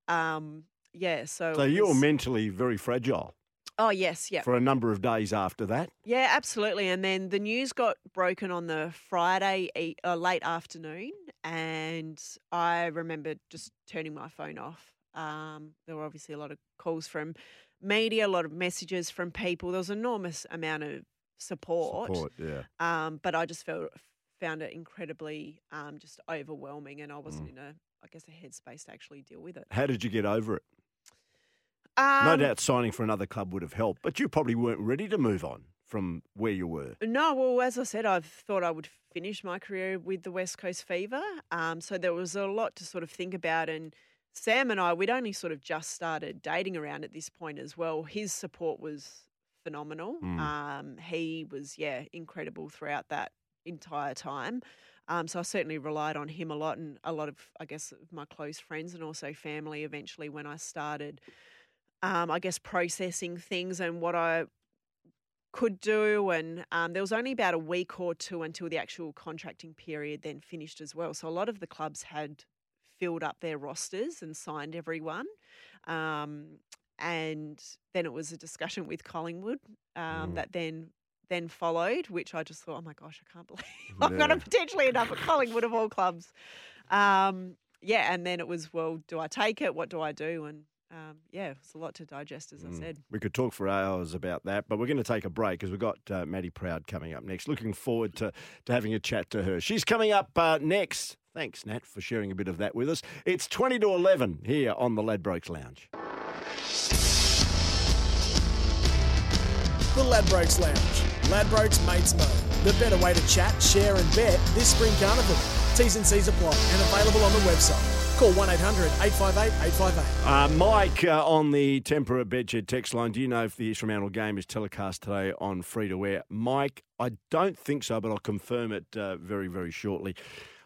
Um, yeah, so. So you were mentally very fragile Oh, yes, yeah. for a number of days after that. Yeah, absolutely. And then the news got broken on the Friday uh, late afternoon, and I remember just turning my phone off. Um, there were obviously a lot of calls from media, a lot of messages from people. There was an enormous amount of support. Support, yeah. Um, but I just felt found it incredibly um, just overwhelming, and I wasn't Mm. in a, I guess, a headspace to actually deal with it. How did you get over it? Um, no doubt signing for another club would have helped, but you probably weren't ready to move on from where you were. No, well, as I said, I thought I would finish my career with the West Coast Fever. Um, so there was a lot to sort of think about. And Sam and I, we'd only sort of just started dating around at this point as well. His support was phenomenal. Mm. Um, he was, yeah, incredible throughout that entire time. Um, so I certainly relied on him a lot and a lot of, I guess, my close friends and also family eventually when I started, um, I guess, processing things and what I could do. And um, there was only about a week or two until the actual contracting period then finished as well. So a lot of the clubs had filled up their rosters and signed everyone. Um, and then it was a discussion with Collingwood um, that then then followed, which I just thought, oh my gosh, I can't <laughs> believe I'm going to Yeah. potentially end up at Collingwood of all clubs. Um, yeah, and then it was, well, do I take it? What do I do? And um, yeah, it's a lot to digest, as I said. We could talk for hours about that, but we're going to take a break because we've got uh, Maddie Proud coming up next. Looking forward to, to having a chat to her. She's coming up uh, next. Thanks, Nat, for sharing a bit of that with us. It's 20 to 11 here on the Ladbrokes Lounge. The Ladbrokes Lounge. Ladbrokes Mates Mode. The better way to chat, share, and bet this spring carnival. T's and C's apply and available on the website. Call 1 800 858 858. Uh, Mike uh, on the Tempur at Bedshed text line. Do you know if the Fremantle game is telecast today on free to air? Mike, I don't think so, but I'll confirm it uh, very, very shortly.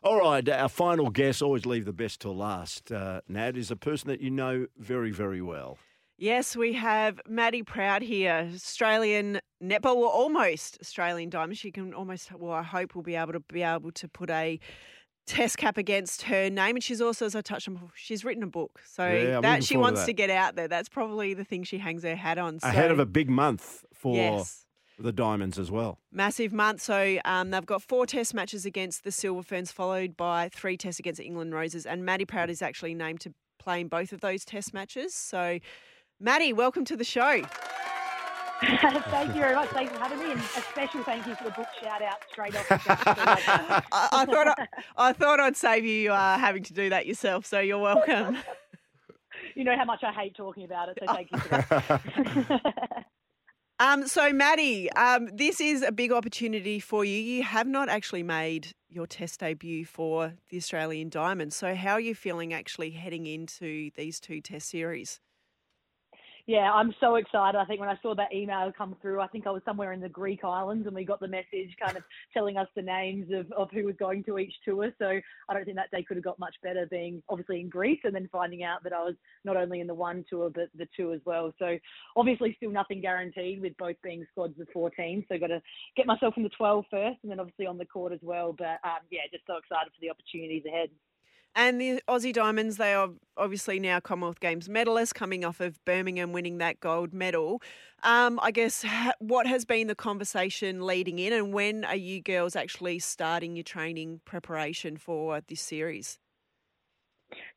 All right, our final guess, always leave the best till last, uh, Nat, is a person that you know very, very well. Yes, we have Maddie Proud here, Australian netball, well, almost Australian diamond. She can almost, well, I hope we'll be able to be able to put a test cap against her name. And she's also, as I touched on, before, she's written a book, so Yeah, that she to wants that. to get out there. That's probably the thing she hangs her hat on. Ahead of a big month for Yes. the Diamonds as well. Massive month. So um, they've got four test matches against the Silver Ferns, followed by three tests against England Roses. And Maddie Proud is actually named to play in both of those test matches. So, Maddie, welcome to the show. <laughs> thank you very much. Thanks for having me, and a special thank you for the book shout out straight off. <laughs> I, I thought I, I thought I'd save you uh, having to do that yourself. So you're welcome. <laughs> you know how much I hate talking about it, so thank you for that. Um, so, Maddie, um, this is a big opportunity for you. You have not actually made your test debut for the Australian Diamond. So, how are you feeling actually heading into these two test series? Yeah, I'm so excited. I think when I saw that email come through, I think I was somewhere in the Greek islands and we got the message kind of telling us the names of, of who was going to each tour. So I don't think that day could have got much better being obviously in Greece and then finding out that I was not only in the one tour but the two as well. So obviously still nothing guaranteed with both being squads of 14. So got to get myself in the 12 first and then obviously on the court as well. But um, yeah, just so excited for the opportunities ahead. And the Aussie Diamonds, they are obviously now Commonwealth Games medalists coming off of Birmingham winning that gold medal. Um, I guess ha- what has been the conversation leading in, and when are you girls actually starting your training preparation for this series?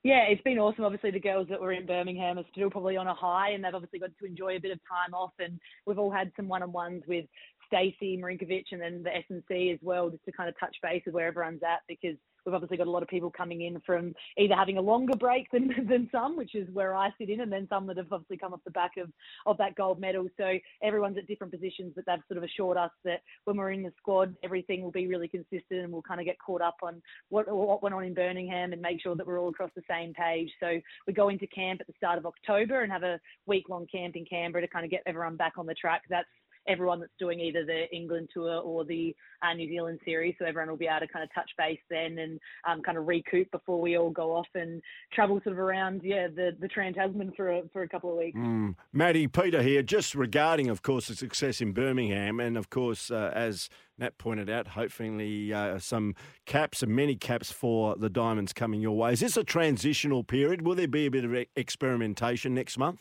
Yeah, it's been awesome. Obviously, the girls that were in Birmingham are still probably on a high, and they've obviously got to enjoy a bit of time off. And we've all had some one-on-ones with Stacey Marinkovic and then the S&C as well, just to kind of touch base with where everyone's at because we've obviously got a lot of people coming in from either having a longer break than <laughs> than some, which is where I sit in, and then some that have obviously come off the back of of that gold medal. So everyone's at different positions, but they've sort of assured us that when we're in the squad, everything will be really consistent, and we'll kind of get caught up on what what went on in Birmingham and make sure that we're all across the same page. So we go into camp at the start of October and have a week long camp in Canberra to kind of get everyone back on the track. That's everyone that's doing either the England tour or the uh, New Zealand series. So everyone will be able to kind of touch base then and um, kind of recoup before we all go off and travel sort of around, yeah, the, the Trans Tasman for a, for a couple of weeks. Mm. Maddie, Peter here, just regarding, of course, the success in Birmingham, and of course, uh, as Nat pointed out, hopefully uh, some caps and many caps for the Diamonds coming your way. Is this a transitional period? Will there be a bit of experimentation next month?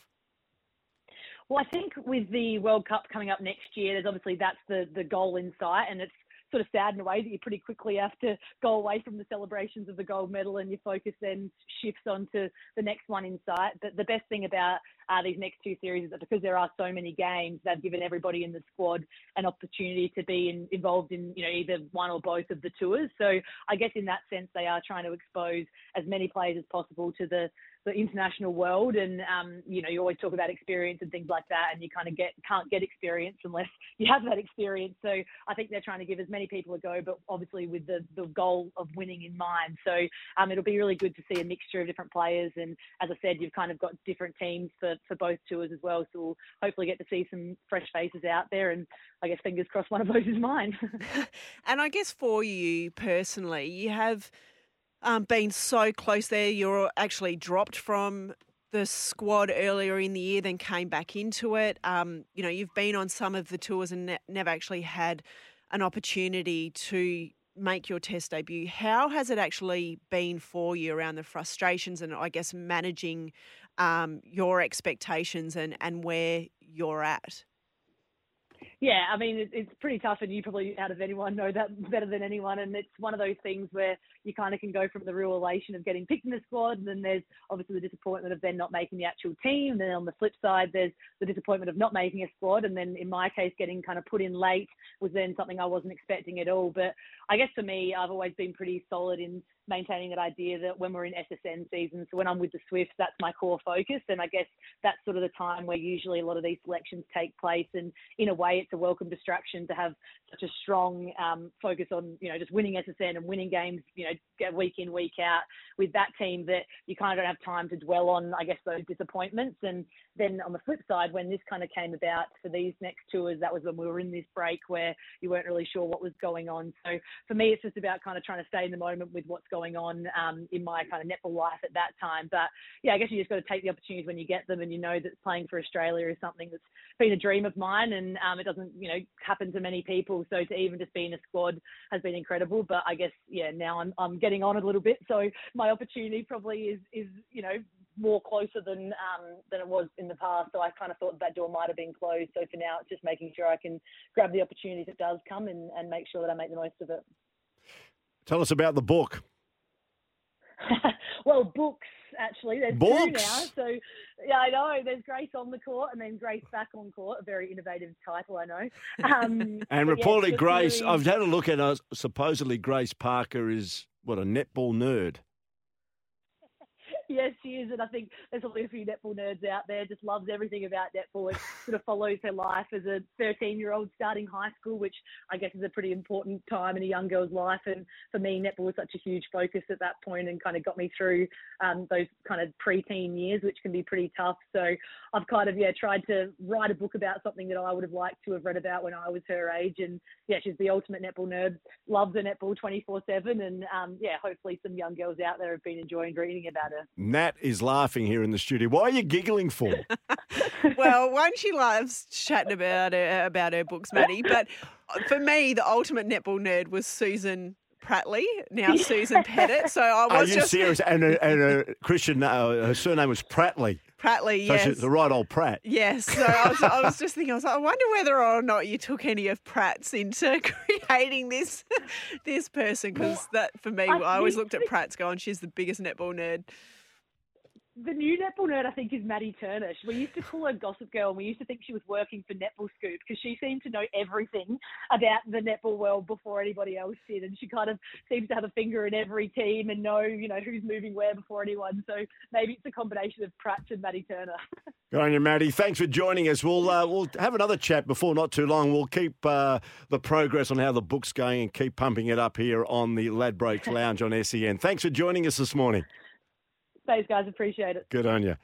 Well, I think with the World Cup coming up next year, there's obviously that's the the goal in sight, and it's sort of sad in a way that you pretty quickly have to go away from the celebrations of the gold medal and your focus then shifts onto the next one in sight. But the best thing about uh, these next two series is that because there are so many games, they've given everybody in the squad an opportunity to be in, involved in you know either one or both of the tours. So I guess in that sense, they are trying to expose as many players as possible to the the international world and um, you know you always talk about experience and things like that and you kind of get can't get experience unless <laughs> you have that experience. So i think they're trying to give as many people a go but obviously with the, the goal of winning in mind. So um, it'll be really good to see a mixture of different players and as i said you've kind of got different teams for, for both tours as well so we'll hopefully get to see some fresh faces out there and i guess fingers crossed one of those is mine. <laughs> And i guess for you personally you have um, been so close there. You're actually dropped from the squad earlier in the year, then came back into it. Um, you know, you've been on some of the tours and ne- never actually had an opportunity to make your test debut. How has it actually been for you around the frustrations and I guess managing um, your expectations and, and where you're at? Yeah, I mean, it, it's pretty tough, and you probably, out of anyone, know that better than anyone. And it's one of those things where you kind of can go from the real elation of getting picked in the squad, and then there's obviously the disappointment of then not making the actual team. And then on the flip side, there's the disappointment of not making a squad. And then in my case, getting kind of put in late was then something I wasn't expecting at all. But I guess for me, I've always been pretty solid in maintaining that idea that when we're in SSN season, so when I'm with the Swifts, that's my core focus. And I guess that's sort of the time where usually a lot of these selections take place. And in a way, it's a welcome distraction to have such a strong um, focus on, you know, just winning SSN and winning games, you know, week in, week out with that team that you kind of don't have time to dwell on, I guess, those disappointments. And then on the flip side, when this kind of came about for these next tours, that was when we were in this break where you weren't really sure what was going on. So for me, it's just about kind of trying to stay in the moment with what's going on um, in my kind of netball life at that time. But yeah, I guess you just got to take the opportunities when you get them, and you know that playing for Australia is something that's been a dream of mine, and um, it doesn't you know happen to many people. So to even just be in a squad has been incredible. But I guess yeah, now I'm I'm getting on a little bit, so my opportunity probably is is you know more closer than um, than it was in the past. So I kind of thought that door might have been closed. So for now, it's just making sure I can grab the opportunity that does come and, and make sure that I make the most of it. Tell us about the book. <laughs> well, books actually. There's books. two now. So yeah, I know. There's Grace on the court and then Grace back on court. A very innovative title, I know. Um, <laughs> and reportedly, yeah, Grace. I've had a look at. Uh, supposedly, Grace Parker is what a netball nerd. <laughs> yes, she is, and I think there's probably a few netball nerds out there. Just loves everything about netball. It sort of follows her life as a 13-year-old starting high school, which I guess is a pretty important time in a young girl's life. And for me, netball was such a huge focus at that point, and kind of got me through um, those kind of pre-teen years, which can be pretty tough. So I've kind of yeah tried to write a book about something that I would have liked to have read about when I was her age. And yeah, she's the ultimate netball nerd. Loves her netball 24/7, and um, yeah, hopefully some young girls out there have been enjoying reading about her. Nat is laughing here in the studio. Why are you giggling for? <laughs> well, one, she loves chatting about her, about her books, Maddie. But for me, the ultimate netball nerd was Susan Pratley, now Susan Pettit. So I was Are you just serious? And her, and her Christian, uh, her surname was Pratley. Pratley, So yes. she's the right old Pratt. Yes, so I was, I was just thinking, I was like, I wonder whether or not you took any of Pratt's into <laughs> creating this this person because that for me, I always looked at Pratt's going, she's the biggest netball nerd. The new netball nerd, I think, is Maddie Turner. We used to call her Gossip Girl, and we used to think she was working for Netball Scoop because she seemed to know everything about the netball world before anybody else did, and she kind of seems to have a finger in every team and know, you know, who's moving where before anyone. So maybe it's a combination of Pratch and Maddie Turner. <laughs> Good on you, Maddie. Thanks for joining us. We'll uh, we'll have another chat before not too long. We'll keep uh, the progress on how the book's going and keep pumping it up here on the Ladbrokes Lounge on SEN. Thanks for joining us this morning. Thanks, guys. Appreciate it. Good on you.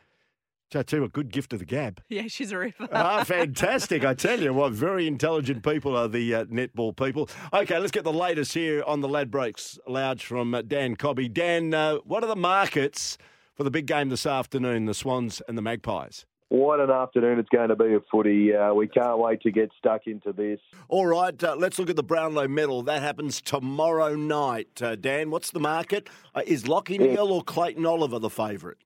I tell you, a good gift of the Gab. <laughs> Yeah, she's a ripper. ah, fantastic. I tell you what, very intelligent people are the uh, netball people. Okay, let's get the latest here on the Ladbrokes Lounge from uh, Dan Cobby. Dan, uh, what are the markets for the big game this afternoon, the Swans and the Magpies? What an afternoon it's going to be of footy. Uh, we can't wait to get stuck into this. All right, uh, let's look at the Brownlow medal. That happens tomorrow night. Uh, Dan, what's the market? Uh, is Lachie. Neale or Clayton Oliver the favourite?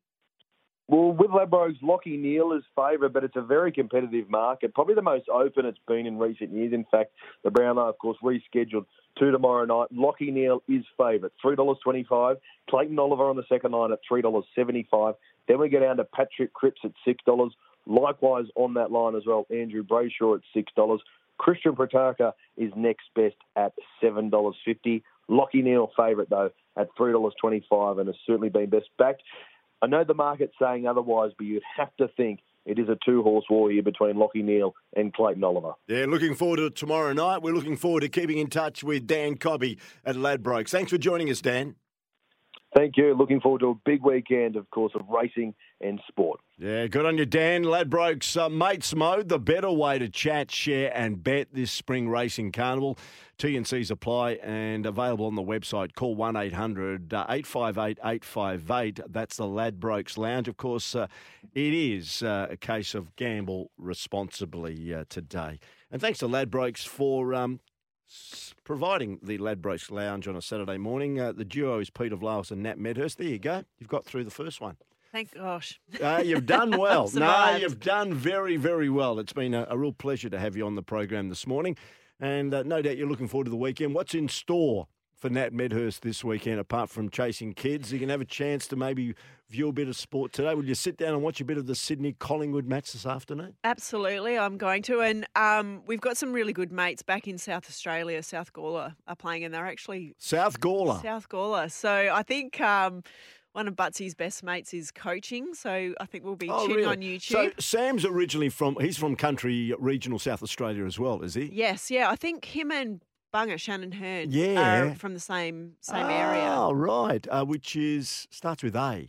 Well, with Ladbrokes, Lachie Neale is favourite, but it's a very competitive market. Probably the most open it's been in recent years. In fact, the Brownlow, of course, rescheduled to tomorrow night. Lachie Neale is favourite, $3.25. Clayton Oliver on the second line at $3.75. Then we go down to Patrick Cripps at $6. Likewise on that line as well, Andrew Brayshaw at $6. Christian Petracca is next best at $7.50. Lachie Neale favourite, though, at $3.25 and has certainly been best backed. I know the market's saying otherwise, but you'd have to think it is a two horse war here between Lachie Neale and Clayton Oliver. Yeah, looking forward to tomorrow night. We're looking forward to keeping in touch with Dan Cobby at Ladbrokes. Thanks for joining us, Dan. Thank you. Looking forward to a big weekend, of course, of racing and sport. Yeah, good on you, Dan. Ladbrokes uh, Mates Mode, the better way to chat, share, and bet this spring racing carnival. T and C's apply and available on the website. Call 1 800 858 858. That's the Ladbrokes Lounge. Of course, uh, it is uh, a case of gamble responsibly uh, today. And thanks to Ladbrokes for um, providing the Ladbrokes Lounge on a Saturday morning. Uh, the duo is Peter Vlahos and Nat Medhurst. There you go. You've got through the first one. Thank gosh. <laughs> Uh, you've done well. <laughs> no, you've done very, very well. It's been a, a real pleasure to have you on the program this morning. And uh, no doubt you're looking forward to the weekend. What's in store for Nat Medhurst this weekend, apart from chasing kids? You can have a chance to maybe view a bit of sport today. Will you sit down and watch a bit of the Sydney Collingwood match this afternoon? Absolutely, I'm going to. And um, we've got some really good mates back in South Australia. South Gawler are playing, and they're actually South Gawler. South Gawler. So I think um, one of Butsy's best mates is coaching. So I think we'll be Oh, tuning really? on YouTube. So Sam's originally from, he's from country regional South Australia as well, is he? yes, yeah. I think him and Bunga Shannon Hurn Yeah. are from the same same area. Oh, right. Uh, which is, starts with A.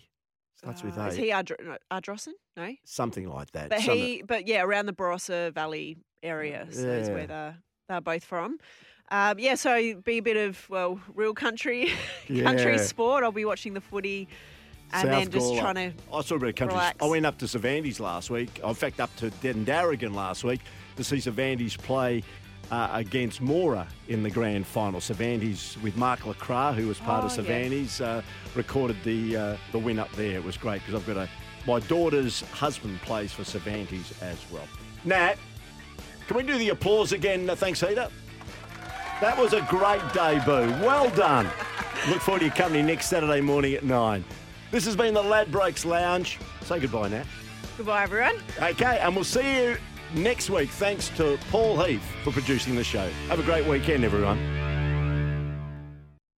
Starts with Uh, A. is he no, Ardrossan? No. Something like that. But Some- he, but yeah, around the Barossa Valley area, so is where they're they're both from. Um, yeah, so be a bit of well, real country, <laughs> country Yeah. sport. I'll be watching the footy, and South then just Gawler. trying to. I saw a bit of country. relax. I went up to Cervantes last week. In fact, up to Dandaragan last week to see Cervantes play uh, against Moora in the grand final. Cervantes with Mark Lacroix, who was part Oh, of yeah. Cervantes, uh, recorded the uh, the win up there. It was great because I've got a my daughter's husband plays for Cervantes as well. Nat, can we do the applause again? Uh, thanks, Heater. That was a great debut. Well done. <laughs> Look forward to your company next Saturday morning at 9. This has been the Ladbrokes Lounge. Say goodbye, Nat. Goodbye, everyone. Okay, and we'll see you next week. Thanks to Paul Heath for producing the show. Have a great weekend, everyone.